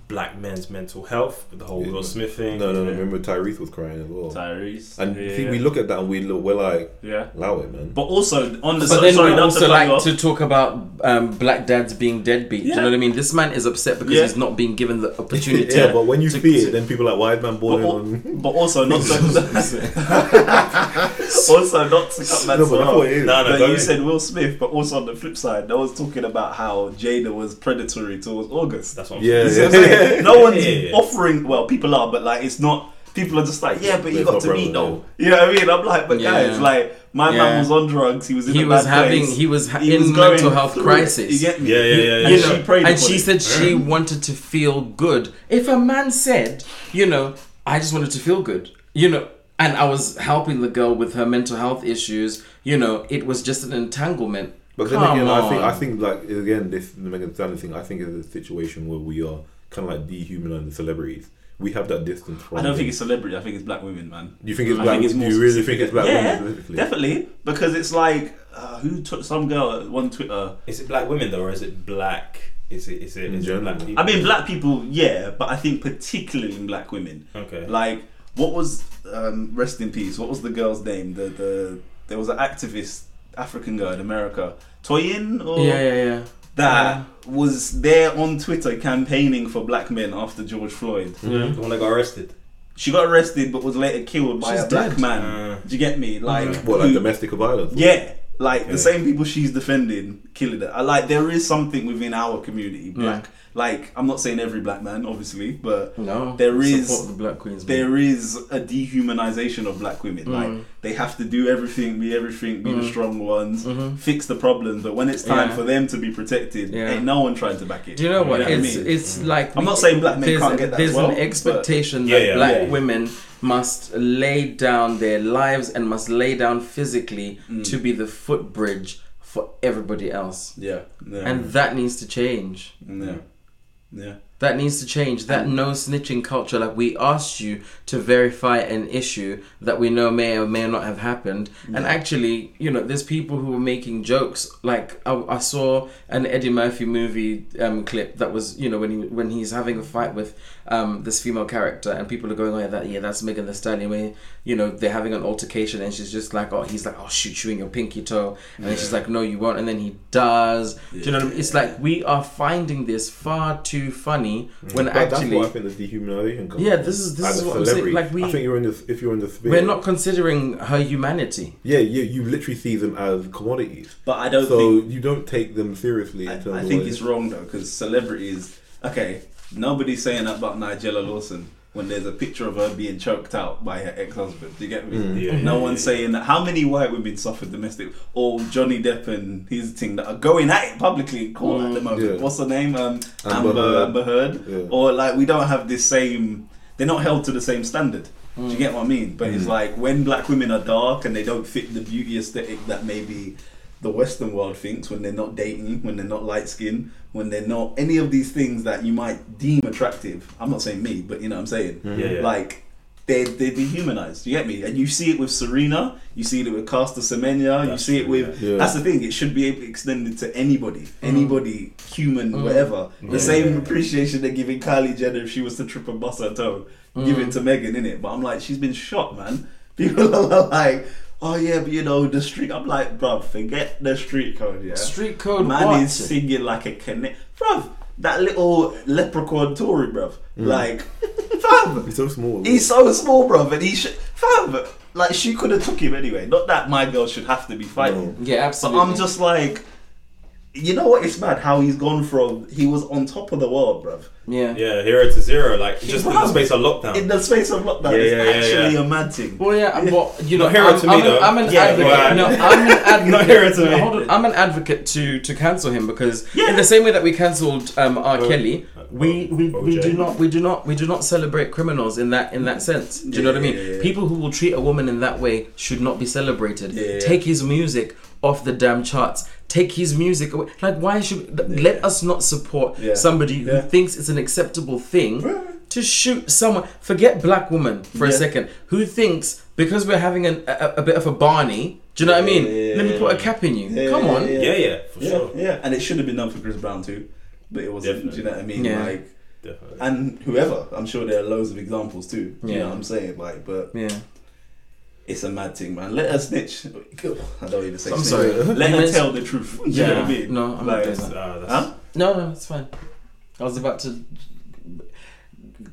black men's mental health, with the whole Yeah. Will Smith thing. No, no, no. Remember Tyrese was crying as well. Tyrese. And yeah, see, we look at that and we look, we're like, yeah. allow it, man. But also on the But so- then sorry, we also to like to talk about um, black dads being deadbeat. Do you know what I mean? This man is upset because Yeah. he's not being given the opportunity. yeah, but when you to- see to- it, then people are like, why is man born? But, on? but also not to also not to cut that No, but that's what it is. No, no, but you ahead. said Will Smith, but also on the flip side, I was talking about how Jada was predatory towards August. That's what I'm Yeah, You see yeah. what I'm saying? no one's Yeah, yeah, yeah. offering. Well, people are, but like it's not. People are just like, yeah, but But you got to meet relevant, though. You know what I mean? I'm like, but Yeah. guys, like my Yeah. man was on drugs. He was in he a was bad having place. he was ha- He in was going mental health through it. crisis. You get me? Yeah, yeah, yeah, yeah. And you she prayed and she it. said she wanted to feel good. If a man said, you know, I just wanted to feel good, you know, and I was helping the girl with her mental health issues, you know, it was just an entanglement. But then Come again, I think. I think like again this the Megan Thee Stallion thing. I think is a situation where we are kind of like dehumanizing celebrities. We have that distance from. I don't think it's celebrity. I think it's black women, man. You think it's I black? think it's do more you really specific. think it's black Yeah, women specifically? Definitely, because it's like uh, who took some girl at one Twitter. Is it black women though, or is it black? Is it is it, it general. black people? I mean, black people, yeah, but I think particularly in black women. Okay. Like, what was um, rest in peace? What was the girl's name? The the there was an activist African girl in America, Toyin, or Yeah, yeah, yeah. That was there on Twitter campaigning for black men after George Floyd. The one that got arrested. She got arrested, but was later killed by She's a black dead. man. Uh, Do you get me? Like, What like who- domestic violence? Yeah, like Yeah. the same people she's defending, killing her. I like there is something within our community, black. Like I'm not saying every black man, obviously, but No, There is- support the black queens. man. there is a dehumanization of black women. Like Mm. They have to do everything, be everything, be the Mm. strong ones, Mhm. fix the problems. But when it's time Yeah. for them to be protected, Yeah. ain't no one trying to back it. Do you know what? what I it's mean? it's like I'm not saying black men can't get that There's well, an expectation that yeah, black women must lay down their lives and must lay down physically Mm. to be the footbridge for everybody else, Yeah, yeah, and that needs to change. yeah, yeah. That needs to change. That no snitching culture. Like we asked you to verify an issue that we know may or may not have happened, and actually, you know, there's people who were making jokes. Like I, I saw an Eddie Murphy movie um, clip that was, you know, when he when he's having a fight with um, this female character, and people are going, "Oh yeah, that yeah, that's Megan Thee Stallion." Where you know they're having an altercation, and she's just like, "Oh, he's like, I'll shoot you in your pinky toe," and then she's like, "No, you won't," and then he does. Do you know what I mean? It's like we are finding this far too funny when But that's actually what I think the dehumanization comes. Yeah, this is- this As is a what I'm saying, like, we- I think you're in this. If you're in the sphere, we're not considering her humanity. Yeah, you you literally see them as commodities. But I don't so think you don't take them seriously. I, in I think it's wrong though because celebrities. Okay, nobody's saying that about Nigella Lawson when there's a picture of her being choked out by her ex-husband. Do you get me? Mm. Yeah, no yeah, one's yeah. saying that. How many white women suffer domestic or Johnny Depp and his thing that are going at it publicly in court at the moment? Mm. Yeah. What's her name? Um, Amber Amber Heard. Amber Heard. Yeah. Or like we don't have this same. They're not held to the same standard. Do you get what I mean? But it's Mm. like when black women are dark and they don't fit the beauty aesthetic that maybe the Western world thinks when they're not dating, when they're not light skinned, when they're not any of these things that you might deem attractive. I'm not saying me, but you know what I'm saying. Mm-hmm. Yeah, yeah. Like they they dehumanized. You get me? And you see it with Serena, you see it with Caster Semenya, you see it with. yeah. Yeah. That's the thing. It should be extended to anybody, mm-hmm. anybody, human, Mm. whatever. The Yeah. same appreciation they're giving Kylie Jenner if she was to trip and bust her toe. Give it mm. to Megan, innit? But I'm like, she's been shot, man. People are like, oh yeah, but you know the street. I'm like, bruv, forget the street code, yeah. Street code. Man what? is singing like a connect, bruv. That little leprechaun Tory, bruv. Mm. Like, fam, He's so small. he's so small, bruv, and he should, fam. Like she could have took him anyway. Not that my girl should have to be fighting. Yeah, absolutely. But. I'm just like, you know what? It's mad how he's gone from he was on top of the world, bruv. yeah. Yeah, hero to zero, like just in the space of lockdown. In the space of lockdown, Yeah, it's yeah, yeah, actually yeah. a mad thing. Well, yeah, and what you know, Not hero I'm, to me, I'm, though. An, I'm an Yeah, advocate. right. No, I'm an advocate. Not hero to no, me. Hold on, I'm an advocate to to cancel him because Yeah. in the same way that we cancelled um, R. Oh, Kelly, we, we, we do not we do not we do not celebrate criminals in that in that sense. Do you know what I mean? Yeah, yeah, yeah. People who will treat a woman in that way should not be celebrated. Yeah, yeah. Take his music off the damn charts. Take his music away. Like, why should let us not support Yeah. somebody who thinks it's an acceptable thing to shoot someone? Forget black woman for a second. Who thinks because we're having an, a, a bit of a Barney? Do you know what I mean? Yeah, Let me put a cap in you. Yeah, Come on. yeah. yeah, yeah, for Yeah, sure. yeah, and it should have been done for Chris Brown too, but it wasn't. Do you know what I mean? Yeah. Like, Definitely. and whoever, I'm sure there are loads of examples too. Do You Yeah. know what I'm saying? Like, but Yeah. It's a mad thing, man. Let her snitch. I don't even say. I'm snitch. sorry. Let You her tell the truth. Do you know what I mean? No, I'm not doing that. uh, Huh? No, no, it's fine. I was about to.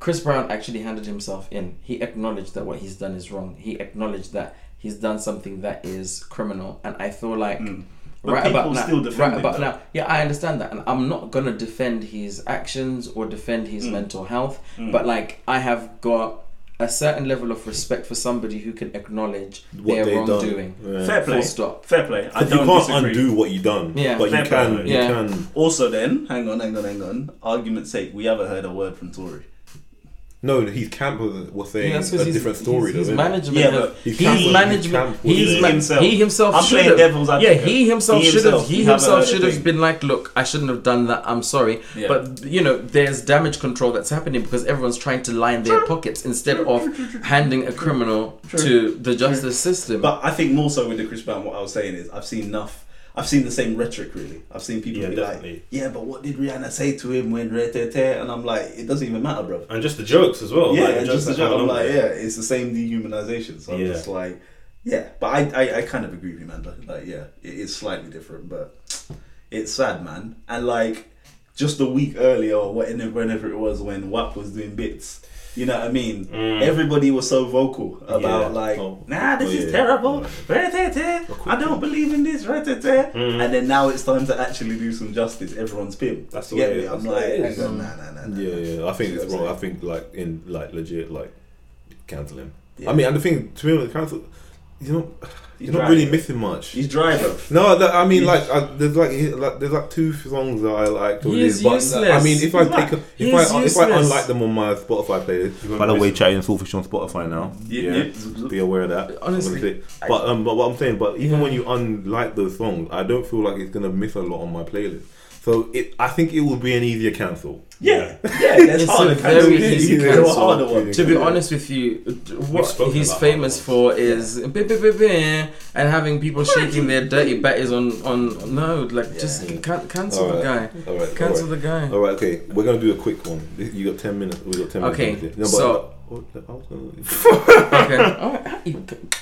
Chris Brown actually handed himself in. He acknowledged that what he's done is wrong. He acknowledged that he's done something that is criminal, and I feel like Mm. But right people about now, defend right him, about though. now, yeah, I understand that, and I'm not gonna defend his actions or defend his Mm. mental health, Mm. but like I have got a certain level of respect for somebody who can acknowledge What their they've wrongdoing. done. Yeah. Fair play. Full stop. Fair play. I you don't can't disagree. undo what you've done. Yeah. But you Fair can. play. You Yeah. can. Also, then, hang on, hang on, hang on. Argument's sake, we haven't heard a word from Tory. No, his camp was, was saying Yeah, a different story. He's, he's though, isn't it? management. Yeah, but He's he's camp management. camp He's ma- himself. he himself I'm should playing have. devil's Yeah, he himself should have. He himself should have been like, "Look, I shouldn't have done that. I'm sorry." Yeah. But you know, there's damage control that's happening because everyone's trying to line their pockets instead of handing a criminal to the justice system. But I think more so with the Chris Brown, what I was saying is I've seen enough. I've seen the same rhetoric really. I've seen people Yeah, be definitely. like, "Yeah, but what did Rihanna say to him when re te te?" And I'm like, it doesn't even matter, bro. and just the jokes as well. yeah, like, the and jokes just the that joke. I'm like, yeah, it's the same dehumanization. So I'm Yeah. just like, yeah. But I, I, I kind of agree with you, man. Like, Like, yeah, it is slightly different, but it's sad, man. And like, just a week earlier, or whenever, whenever it was, when WAP was doing bits. You know what I mean? Mm. Everybody was so vocal about Yeah. like, Oh. nah, this Oh, is terrible. Yeah. I don't believe in this. Mm. And then now it's time to actually do some justice. Everyone's pim. That's the get way I'm like, it is. hang on, nah, nah, nah, nah. Yeah, yeah. I think it's wrong. I think like in like legit like cancel him. Yeah. I mean, and the thing to be honest, cancel. You know, He's you're not dry. really missing much. He's dry, bro. No, that, I mean, He's- like, I, there's like, he- like, there's like two songs that I like. He is but, useless. I mean, if I He's take, a, if I is if I unlike them on my Spotify playlist. By the way, chatting Saltfish on Spotify now. Yeah, Yeah, yeah. be aware of that. Honestly, I'm but um, but what I'm saying, but even Yeah. when you unlike those songs, I don't feel like it's gonna miss a lot on my playlist. So it, I think it will be an easier cancel. Yeah, yeah, that's It's harder a cancel. very Yeah, easy yeah, cancel. harder one. To be Yeah. honest with you, what spoken he's about famous that for is "Bi- bi- bi- bi," and having people shaking their dirty batties on on no, like just Yeah. can, cancel the Alright. guy, All right, cancel all right. the guy. All right, okay, we're gonna do a quick one. You got ten minutes. We got ten minutes. Okay, left here. No, but, so- but- I was gonna- okay, Alright.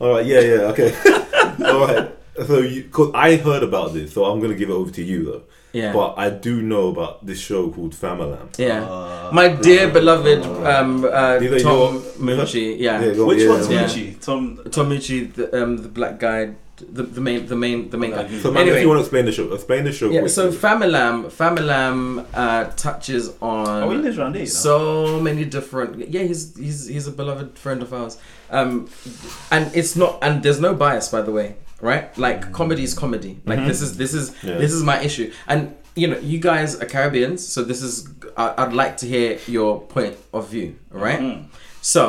All right, yeah, yeah, okay. All right. So, you, cause I heard about this, so I'm gonna give it over to you though. Yeah, But I do know about this show called Famalam. yeah. Uh, My dear beloved um, uh, Tom your- Mucci, yeah, Yeah, go- Which yeah, one's yeah. Mucci? Tom. Tom Mucci, the, um, the black guy, the, the main, the main, the main guy. So, man, Anyway. if you want to explain the show, explain the show. Yeah, quickly. so Famalam, Famalam uh, touches on. Oh, he lives around here. You know? so many different yeah he's he's he's a beloved friend of ours um and it's not and there's no bias by the way right like comedy is comedy like Mhm. this is this is Yeah. this is my issue and you know you guys are caribbeans so this is I, i'd like to hear your point of view right? Mm. so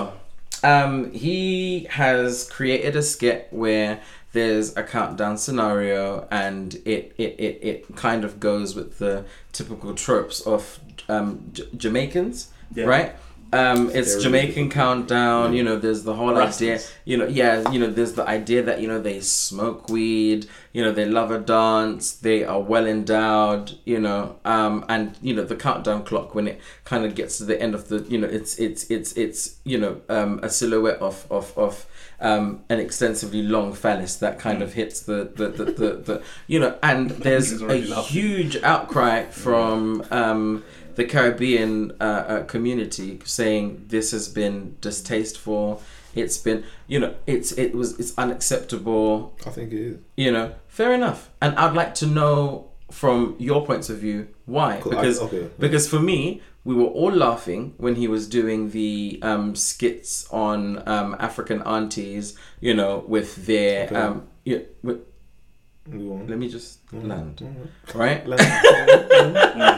um he has created a skit where there's a countdown scenario, and it it, it, it kind of goes with the typical tropes of um, J- Jamaicans, Yeah. right? Um, it's. Jamaican countdown. You know, there's the whole Rastas. idea. You know, yeah, you know, there's the idea that you know they smoke weed. You know, they love a dance. They are well endowed. You know, um, and you know the countdown clock when it kind of gets to the end of the. You know, it's it's it's it's you know um, a silhouette of of of. Um, an extensively long phallus that kind of hits the the, the, the, the you know and there's a laughing. huge outcry from um, the Caribbean uh, uh, community saying this has been distasteful. It's been, you know, it's it was it's unacceptable. I think it is. You know, fair enough. And I'd like to know from your points of view why, Cool, I- because okay. because for me, we were all laughing when he was doing the um, skits on um, African aunties, you know, with their Okay. um, yeah, with, let me just land, right? Land.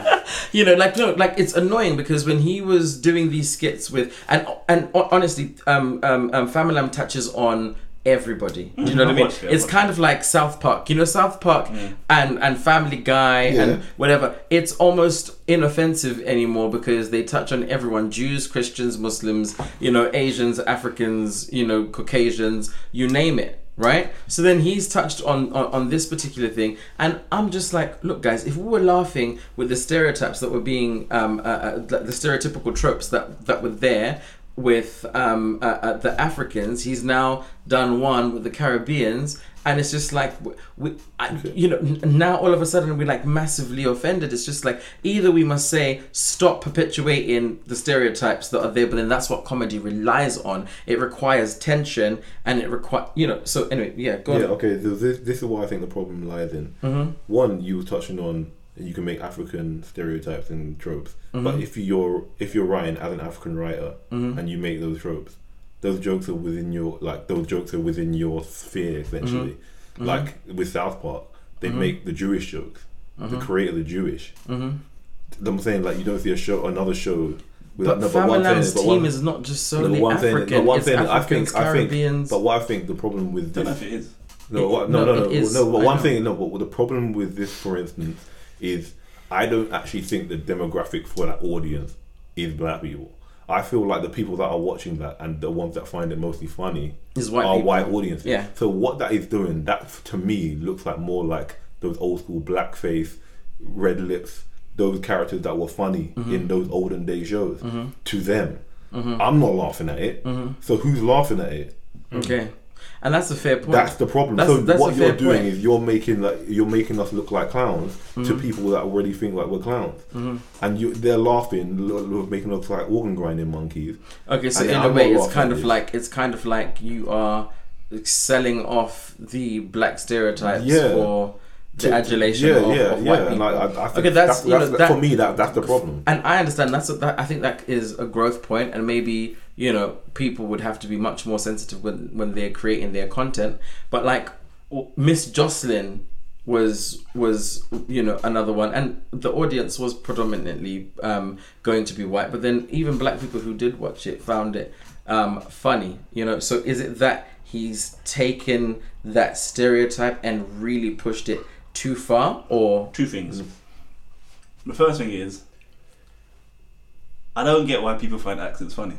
you know like no like it's annoying because when he was doing these skits with and and honestly um um, um Famalam touches on everybody. Do you know what i I mean? it, it's watched kind of like south park. You know south park Mm. and and family guy Yeah. and whatever. It's almost inoffensive anymore because they touch on everyone. Jews christians muslims you know asians africans you know caucasians you name it right so then he's touched on, on on this particular thing and i'm just like look guys if we were laughing with the stereotypes that were being um uh, uh, the stereotypical tropes that that were there with um, uh, uh, the Africans. He's now done one with the Caribbeans, and it's just like we, I, you know, now all of a sudden we're like massively offended. It's just like either we must say stop perpetuating the stereotypes that are there, but then that's what comedy relies on. It requires tension, and it require you know. So anyway, yeah, go Yeah, on. okay. So this, this is why I think the problem lies in. Mm-hmm. One, you were touching on you can make African stereotypes and tropes, but Mhm. if you're if you're writing as an African writer Mhm. and you make those tropes, those jokes are within your like those jokes are within your sphere essentially. Mhm. Like with South Park, they Mhm. make the Jewish jokes. The Mhm. creator, the Jewish. Mm-hmm. I'm saying like you don't see a show, another show. With, But no, but one Famalam's thing- but team one- is not just No, solely one thing- no, African. one it's thing I Africans, think- I think- But what I think the problem with don't know this if it is. No, It- what, no, no, no, no, it is. no. But I one know. thing, no. But the problem with this, for instance, is I don't actually think the demographic for that audience is black people. I feel like the people that are watching that and the ones that find it mostly funny is white are people. white audiences. Yeah. So what that is doing, that to me looks like more like those old school blackface, red lips, those characters that were funny Mm-hmm. in those olden day shows. To them, Mm-hmm. I'm not laughing at it. So who's laughing at it? Okay, and that's a fair point. That's the problem. That's- so that's what you're doing point. is you're making like you're making us look like clowns to Mm-hmm. people that already think like we're clowns, and you they're laughing, lo- lo- making us look like organ grinding monkeys. okay, so mean, in I'm a way, it's kind of like it's kind of like you are selling off the black stereotypes Yeah. for the To- adulation yeah, of, yeah, of yeah. And like, I, I think Okay, that's- that's, you know, that's- that- for me that that's the problem. and I understand that's a, that I think that is a growth point, and maybe you know people would have to be much more sensitive when when they're creating their content. But like Miss Jocelyn was was you know another one, and the audience was predominantly um, going to be white. But then even black people who did watch it found it um, funny. You know, so is it that he's taken that stereotype and really pushed it too far, or Two things. The first thing is, I don't get why people find accents funny.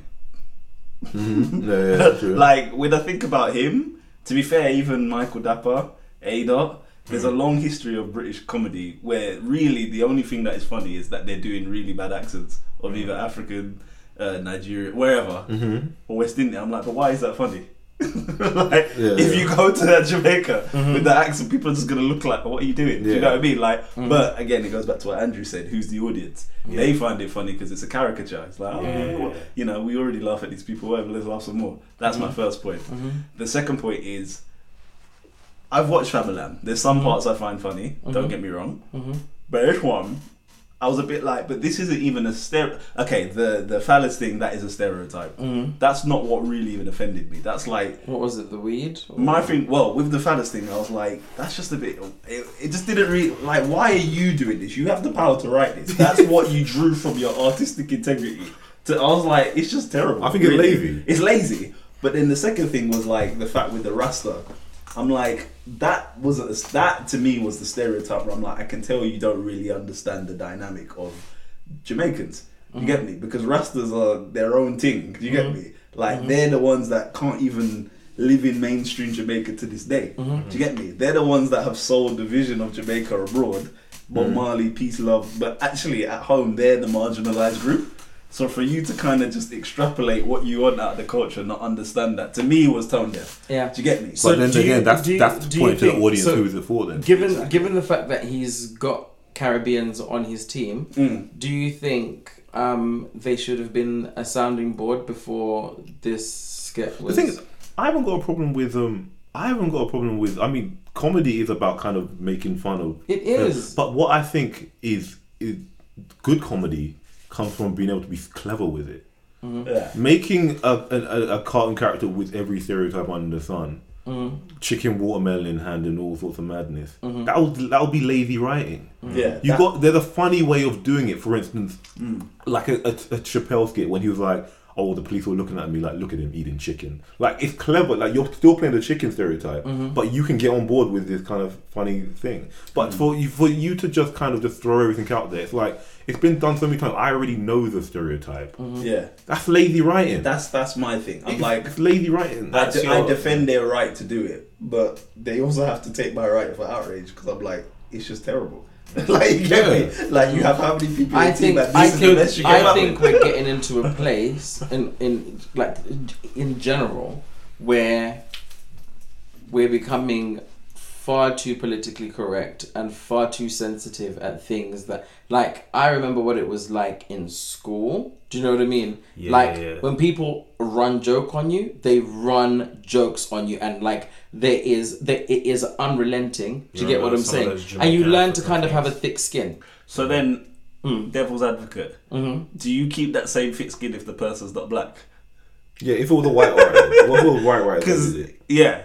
Mm-hmm. Yeah, yeah, that's true. like when I think about him, to be fair, even Michael Dapaah, A Dot, there's a long history of British comedy where really the only thing that is funny is that they're doing really bad accents of either African, uh, Nigeria, wherever, Mhm. or West Indian. I'm like, but why is that funny? like, Yeah, if yeah. you go to that Jamaica with mm-hmm. the accent, people are just gonna look like, what are you doing? Do you Yeah. know what I mean? Like, mm-hmm. but again, it goes back to what Andrew said. Who's the audience? They find it funny because it's a caricature. It's like, oh, Yeah. well, you know, we already laugh at these people. Whatever, let's laugh some more. That's my mm-hmm. first point. The second point is, I've watched Famalam. There's some parts I find funny. Don't get me wrong. But this one, I was a bit like, but this isn't even a stereo. Okay, the the phallus thing that is a stereotype. Mm-hmm. That's not what really even offended me. That's like what was it? The weed? Or- my thing. Well, with the phallus thing, I was like, that's just a bit. It, it just didn't really like. Why are you doing this? You have the power to write this. That's what you drew from your artistic integrity. To, I was like, it's just terrible. I think it's lazy. It's lazy. But then the second thing was like the fact with the Rasta. I'm like that was a, that to me was the stereotype where I'm like I can tell you don't really understand the dynamic of Jamaicans. You get me? Because Rastas are their own thing. You get mm-hmm. me? Like mm-hmm. they're the ones that can't even live in mainstream Jamaica to this day. Mm-hmm. Do you get me? They're the ones that have sold the vision of Jamaica abroad. Bob Marley, peace, love. But actually, at home, they're the marginalized group. So for you to kind of just extrapolate what you want out of the culture and not understand that, to me, was tone deaf. Yeah. Do you get me? So but then do you- again, that's do you- that's the you point to the audience. so- who is it for then? Given Exactly. given the fact that he's got Caribbeans on his team, Mm. do you think um, they should have been a sounding board before this skit was... The thing is, I haven't got a problem with um. I haven't got a problem with. I mean, comedy is about kind of making fun of. it is. But what I think is is good comedy comes from being able to be clever with it. Yeah. Making a, a, a cartoon character with every stereotype under the sun, Mhm. chicken watermelon in hand and all sorts of madness. That would that would be lazy writing. Yeah. You that- got there's a funny way of doing it. For instance, Mm. like a, a, a Chappelle skit when he was like, "Oh, the police were looking at me like, look at him eating chicken." Like it's clever. Like you're still playing the chicken stereotype, Mm-hmm. but you can get on board with this kind of funny thing. But for you for you to just kind of just throw everything out there, it's like it's been done so many times. I already know the stereotype. Yeah. That's lazy writing. That's that's my thing. I'm It's- like, it's lazy writing. I, That's de- I defend their right to do it, but they also have to take my right for outrage because I'm like, it's just terrible. like you get me? Like you have how many people? in I think that I this is the best think you came I think with? we're getting into a place in in like in general where we're becoming far too politically correct and far too sensitive at things that like I remember what it was like in school. Do you know what I mean? Yeah, like yeah, yeah. when people run joke on you, they run jokes on you and like there is there it is unrelenting. Do you get what I'm saying? And you learn to African kind of have a thick skin. So then, Mm. devil's advocate. hmm Do you keep that same thick skin if the person's not black? yeah, if it was a white writer, what was white writer? Because yeah,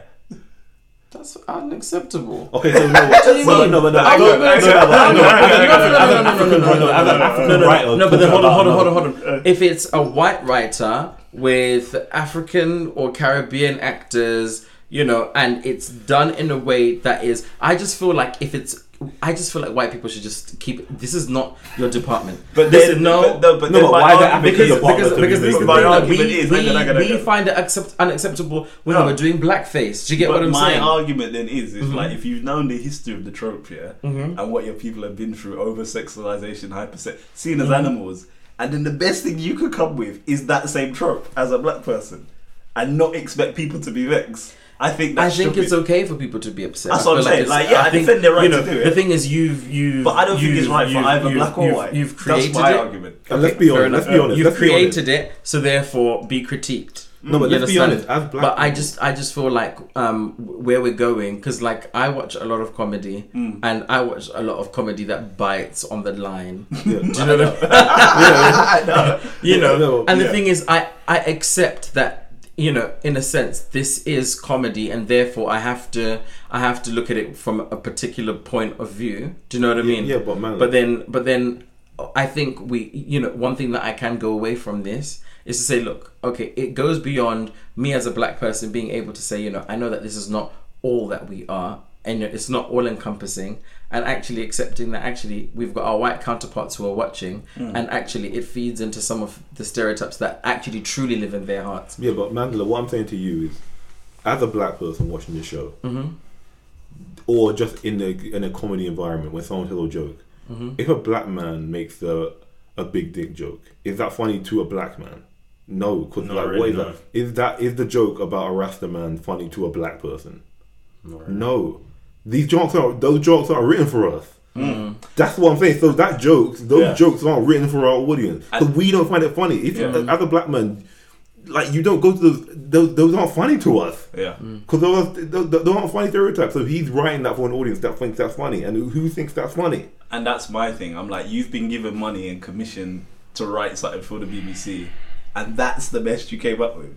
That's unacceptable. Okay, so no, What do you no, mean? no, but no, I no, don't- no, I no, don't- no, but I no, don't- as no, an no, no, African- no, no, no, no, no, no, as an no, African no, no, writer no, but then hold talking on, hold on, about- hold on, hold on. If it's a white writer with African or Caribbean actors, you know, and it's done in a way that is, I just feel like if it's, I just feel like white people should just keep. This is not your department. but this is no. but, no, but No, but why is that argument African is- your partner because, because this is the My thing that argument we, is- we, hang on, hang on, we hang on. find it accept, unacceptable when No. we're doing blackface. Do you get but what I'm my saying? argument then is, is Mhm. like if you've known the history of the trope, yeah, Mhm. and what your people have been through, over sexualization, hyper seen as Mhm. animals, and then the best thing you could come with is that same trope as a black person, and not expect people to be vexed. I think I think stupid. it's okay for people to be upset. That's I what I'm feel saying. it's- Like, yeah, I defend their right you know, to do it. The thing is, you've you've. But I don't think it's you've- right for either black or white. You've created That's my it. argument. And let's be honest. Let's be honest. You've let's be honest. created it, so therefore be critiqued. No, but You let's be honest. As black, But I just, I just feel like um, where we're going, because like I watch a lot of comedy, Mm. and I watch a lot of comedy that bites on the line. Yeah. Do you know what I mean? you know, No, and the thing is, I I accept that you know, in a sense, this is comedy, and therefore I have to I have to look at it from a particular point of view. Do you know what I mean? yeah, but man, But then, but then, I think we, you know, one thing that I can go away from this is to say, look, okay, it goes beyond me as a black person being able to say, you know, I know that this is not all that we are, and it's not all encompassing, and actually accepting that actually we've got our white counterparts who are watching, and actually it feeds into some of the stereotypes that actually truly live in their hearts. yeah, but Mandela, what I'm saying to you is, as a black person watching this show, Mm-hmm. or just in a in a comedy environment when someone tells a joke, Mm-hmm. if a black man makes a a big dick joke, is that funny to a black man? No, because like, what really, is no. that? Is that is the joke about a Rasta man funny to a black person? Not really. No, these jokes are those jokes are written for us. Mm. That's what I'm saying. So that jokes, those Yeah. jokes aren't written for our audience because we don't find it funny. If Yeah. as a black man, like you don't go to those, those, those aren't funny to us Yeah. because those, those, those aren't funny stereotypes. So he's writing that for an audience that thinks that's funny, and who thinks that's funny? And that's my thing. I'm like, you've been given money and commission to write something for the BBC, and that's the best you came up with.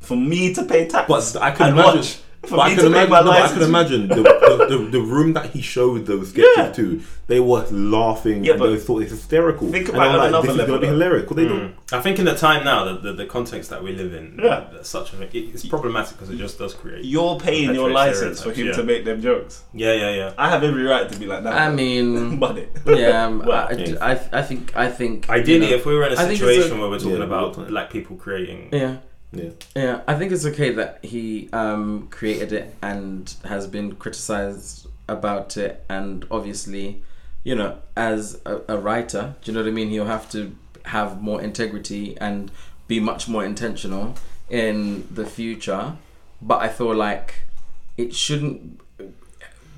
For me to pay tax, But I can and imagine- watch For But I can to imagine. no, but I can imagine the, the, the, the room that he showed those sketches Yeah. to. They were laughing. Yeah, and but they thought it's hysterical. think about they were it on like, another this is gonna be hilarious because they don't. Mm. I think in the time now, the, the, the context that we live in, Yeah. that's such a, it's problematic because it just does create. You're paying your license for him yeah. to make them jokes. Yeah, yeah, yeah. I have every right to be like that. I mean, but it. yeah, um, Well, I, yeah. I, I think, I think. Ideally, you know, if we were in a I think it's situation where we're talking about we'll- black people creating, yeah, Yeah. yeah, I think it's okay that he um, created it and has been criticized about it, and obviously, you know, as a, a writer, do you know what I mean? He'll have to have more integrity and be much more intentional in the future. But I feel like it shouldn't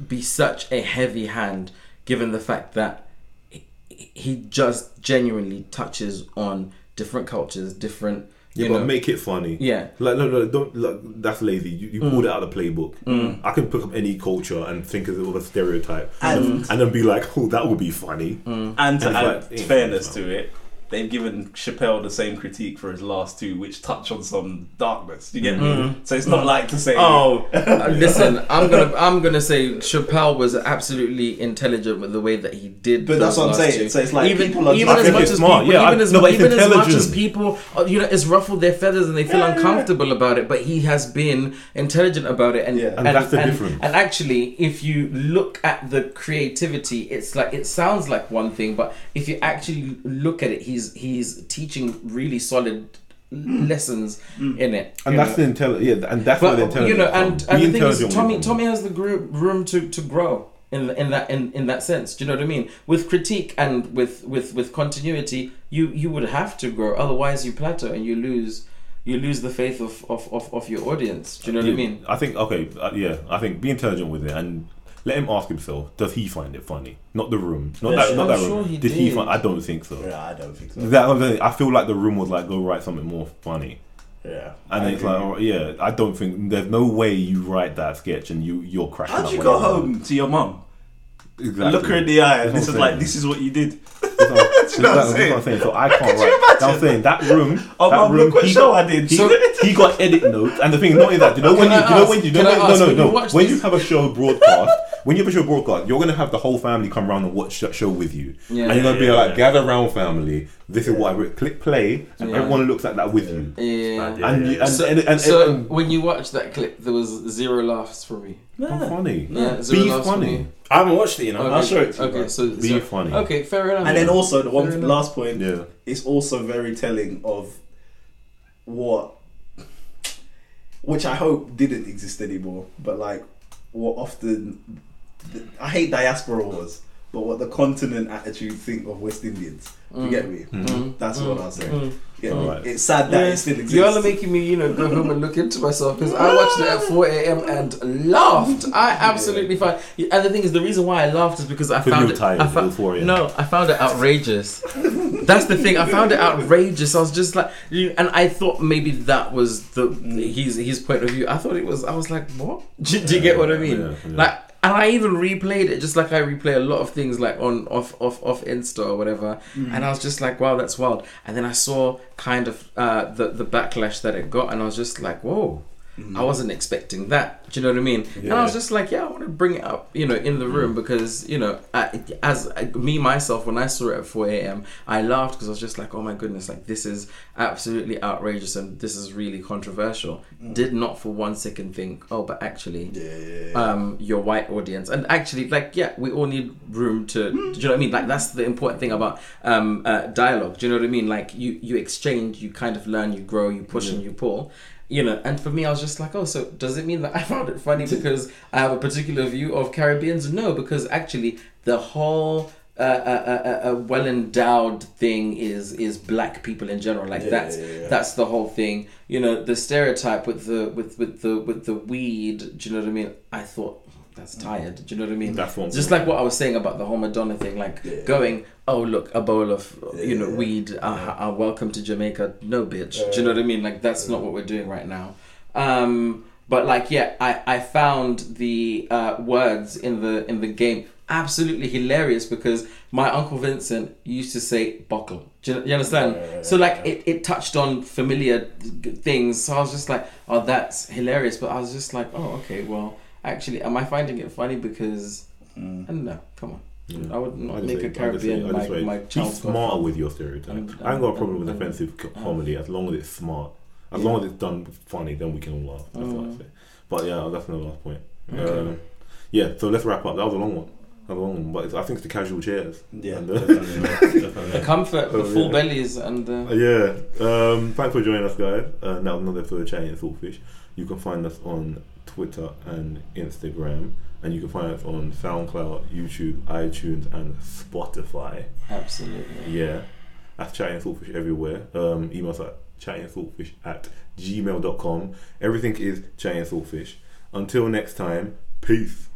be such a heavy hand, given the fact that he- he just genuinely touches on different cultures, different. Yeah, You but know, make it funny. yeah, Like no, no, don't. Like, that's lazy. You, you pulled it out of the playbook. Mm. I can pick up any culture and think of it of a stereotype, And- and then be like, "Oh, that would be funny." Mm. And to add like, fairness to it, they've given Chappelle the same critique for his last two, which touch on some darkness. You get me? Mm. So it's not like to say, Oh, uh, listen, I'm gonna I'm gonna say Chappelle was absolutely intelligent with the way that he did. But that's those what I'm saying. two. So it's like even people are even as much as smart. people, Yeah, I- even as no, even as much as people, uh, you know, it's ruffled their feathers and they feel Yeah, yeah, yeah. uncomfortable about it. But he has been intelligent about it, and Yeah. And that's the difference. And actually, if you look at the creativity, it's like it sounds like one thing, but if you actually look at it, he's he's teaching really solid lessons in it. And that's know. the intelligence. Yeah, and that's where the But intelligence. you know, and, comes. and Be the thing is, Tommy. Tommy has the gro- room to, to grow in in that in, in that sense. Do you know what I mean? With critique and with with with continuity, you you would have to grow. Otherwise, you plateau and you lose you lose the faith of of, of, of your audience. Do you know what I mean? I think okay, uh, yeah. I think be intelligent with it and let him ask himself: Does he find it funny? Not the room, not that, not that I'm room. sure he did he did. find? I don't think so. Yeah, I don't think so. That I feel like the room was like, go write something more funny, yeah. and I it's agree. like, oh, yeah, I don't think there's no way you write that sketch and you you're cracking. How'd up you go home to your mum? Exactly. Look her in the eye, and That's this is I'm like, this is what you did. That's what- Do you know what I'm saying? what I'm saying. So I can't write. imagine? I'm saying that room. Oh, that mum, room. look what he show got- I did. He, he got edit notes, and the thing, not only that. Do you know when you, do you know when you know when, no no no when this- you have a show broadcast, when you have a show broadcast, you're gonna have the whole family come around and watch that show with you, Yeah. and you're gonna be Yeah, like, yeah. gather round, family. This is what I wrote. Click play, and Yeah. everyone looks at that with you. Yeah. Yeah, and, you, and, So, and, and, so and- when you watch that clip, there was zero laughs for me. how funny. Yeah, zero Be laughs for funny. me. I haven't watched it, you know. Okay. I'll show it to you, Okay, bro. so Be so- funny. Okay, fair enough. And then also the one Fair enough. last point, Yeah. it's also very telling of what, which I hope didn't exist anymore, but like what often, I hate diaspora wars, but what the continent attitude think of West Indians. You Mm. get me? Mhm. That's what I'll say. Mm. You get. It's sad that Yeah, it still exists. Y'all are making me, you know, go home and look into myself because I watched it at 4 a.m. and laughed. I absolutely found. And the thing is, the reason why I laughed is because I found it. tired, I it was found, 4 a.m.. no, I found it outrageous. That's the thing. I found it outrageous. I was just like, you- and I thought maybe that was the his his point of view. I thought it was. I was like, what? Do, do you get what I mean? Yeah, yeah. Like. And I even replayed it just like I replay a lot of things like on off off off Insta or whatever. And I was just like, wow, that's wild. And then I saw kind of uh, the the backlash that it got, and I was just like, whoa, I wasn't expecting that. Do you know what I mean? And I was just like, yeah, I want to bring it up, you know, in the room because you know, I, as I, me myself, when I saw it at four a.m., I laughed because I was just like, oh my goodness, like this is absolutely outrageous and this is really controversial. Did not for one second think, oh, but actually, um, your white audience, and actually, like, yeah, we all need room to. Do you know what I mean? Like, that's the important thing about um, uh, dialogue. Do you know what I mean? Like, you you exchange, you kind of learn, you grow, you push, and you pull. You know, and for me, I was just like, oh, so does it mean that I found it funny because I have a particular view of Caribbeans? No, because actually, the whole uh, uh, uh, uh, well endowed thing is is black people in general. Like Yeah, that's yeah, yeah. that's the whole thing. You know, the stereotype with the with with the with the weed. Do you know what I mean? I thought that's tired. Do you know what I mean? That's what- Just like what I was saying about the whole Madonna thing, like Yeah. going, oh look, a bowl of you know Yeah. weed. Uh, uh, welcome to Jamaica. No, bitch. Do you know what I mean? Like that's not what we're doing right now. Um, But like, yeah, I, I found the uh, words in the in the game absolutely hilarious because my uncle Vincent used to say "buckle." Do you, you understand? Yeah, so like, yeah. it, it touched on familiar things. So I was just like, "Oh, that's hilarious." But I was just like, "Oh, okay. Well, actually, am I finding it funny because Mm. I don't know. Come on, Yeah. I would I not just make say- a I just Caribbean say- I my just say, my Be child's smarter with your stereotypes. And- I ain't got a problem and- with and- offensive co- uh, comedy as long as it's smart. As Yeah. long as it's done funny, then we can all laugh. That's what I Mm. say. But yeah, that's my last point. Okay. Um, yeah, so let's wrap up. That was a long one. That a long one, but it's, I think it's the casual chairs. Yeah, And, uh, definitely, The comfort, the Oh, full yeah. bellies, and Uh, the yeah. Um, thanks for joining us, guys. Uh, that was another episode of Chatting Saltfish. You can find us on Twitter and Instagram, and you can find us on SoundCloud, YouTube, iTunes, and Spotify. absolutely. Yeah, that's Chatting Saltfish everywhere. Um, email us at chattingsaltfish at gmail.com. Everything is Chatting Saltfish. Until next time, peace.